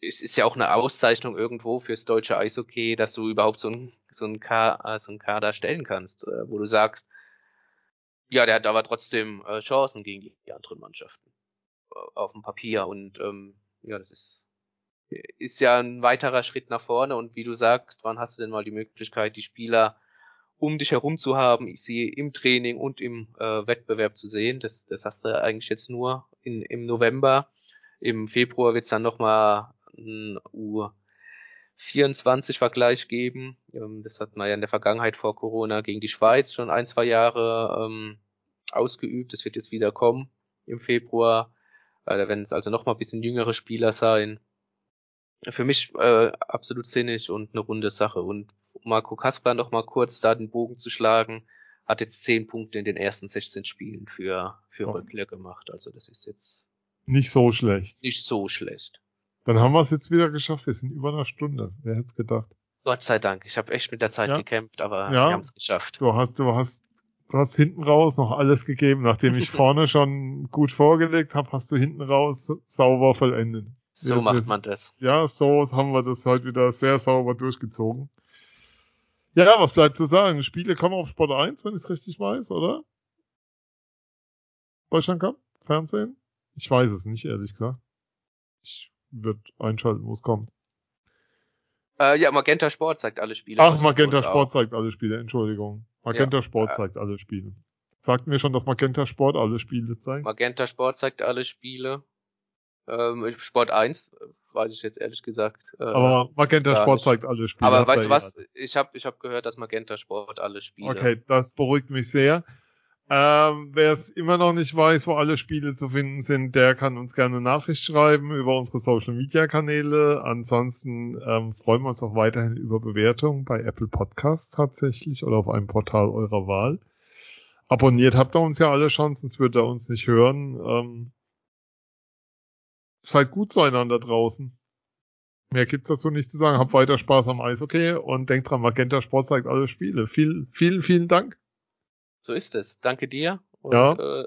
es ist ja auch eine Auszeichnung irgendwo fürs deutsche Eishockey, dass du überhaupt so ein so ein, K, so ein Kader stellen kannst, wo du sagst, ja, der hat aber trotzdem äh, Chancen gegen die, die anderen Mannschaften äh, auf dem Papier und ähm, ja, das ist ist ja ein weiterer Schritt nach vorne und wie du sagst, wann hast du denn mal die Möglichkeit, die Spieler um dich herum zu haben, sehe im Training und im äh, Wettbewerb zu sehen. Das, das hast du eigentlich jetzt nur in, im November. Im Februar wird's dann nochmal ein U 24-Vergleich geben. Ähm, das hat man ja in der Vergangenheit vor Corona gegen die Schweiz schon ein, zwei Jahre ähm, ausgeübt. Das wird jetzt wieder kommen im Februar. Äh, da werden es also noch mal ein bisschen jüngere Spieler sein. Für mich äh, absolut sinnig und eine runde Sache. Und Marco Kasper noch mal kurz da den Bogen zu schlagen, hat jetzt zehn Punkte in den ersten 16 Spielen für, für so. Röckler gemacht. Also das ist jetzt nicht so schlecht. Nicht so schlecht. Dann haben wir es jetzt wieder geschafft. Wir sind über einer Stunde. Wer hätte es gedacht? Gott sei Dank. Ich habe echt mit der Zeit ja. gekämpft, aber ja. wir haben es geschafft. Du hast, du hast, du hast hinten raus noch alles gegeben. Nachdem ich vorne schon gut vorgelegt habe, hast du hinten raus sauber vollendet. So wir, macht man das. Ja, so haben wir das heute wieder sehr sauber durchgezogen. Ja, was bleibt zu sagen? Spiele kommen auf Sport 1, wenn ich es richtig weiß, oder? Deutschland Cup? Fernsehen? Ich weiß es nicht, ehrlich gesagt. Ich wird einschalten, wo es kommt. Äh, ja, Magenta Sport zeigt alle Spiele. Ach, Magenta Sport zeigt alle Spiele, Entschuldigung. Magenta ja, Sport äh, zeigt alle Spiele. Sagten wir schon, dass Magenta Sport alle Spiele zeigt? Magenta Sport zeigt alle Spiele. Ähm, Sport 1 weiß ich jetzt ehrlich gesagt. Äh, aber Magenta Sport zeigt alle Spiele. Aber weißt du was? Ich habe ich hab gehört, dass Magenta Sport alle Spiele. Okay, das beruhigt mich sehr. Ähm, Wer es immer noch nicht weiß, wo alle Spiele zu finden sind, der kann uns gerne Nachricht schreiben über unsere Social Media Kanäle. Ansonsten ähm, freuen wir uns auch weiterhin über Bewertungen bei Apple Podcasts tatsächlich oder auf einem Portal eurer Wahl. Abonniert habt ihr uns ja alle schon, sonst würdet ihr uns nicht hören. Ähm, seid gut zueinander draußen. Mehr gibt's dazu nicht zu sagen. Habt weiter Spaß am Eishockey und denkt dran, Magenta Sport zeigt alle Spiele. Viel, vielen, vielen Dank. So ist es. Danke dir. Und, ja. Äh,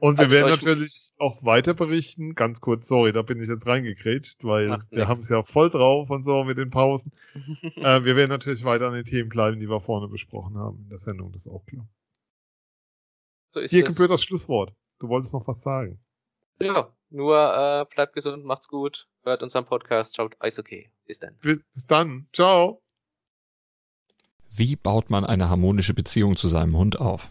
und wir also werden natürlich auch weiter berichten. Ganz kurz, sorry, da bin ich jetzt reingekrätscht, weil Macht wir haben es ja voll drauf und so mit den Pausen. äh, wir werden natürlich weiter an den Themen bleiben, die wir vorne besprochen haben in der Sendung, das ist auch klar. So ist Hier gebührt das Schlusswort. Du wolltest noch was sagen. Ja, nur äh, bleibt gesund, macht's gut, hört unseren Podcast, schaut Eishockey. Bis dann. Bis dann. Ciao. Wie baut man eine harmonische Beziehung zu seinem Hund auf?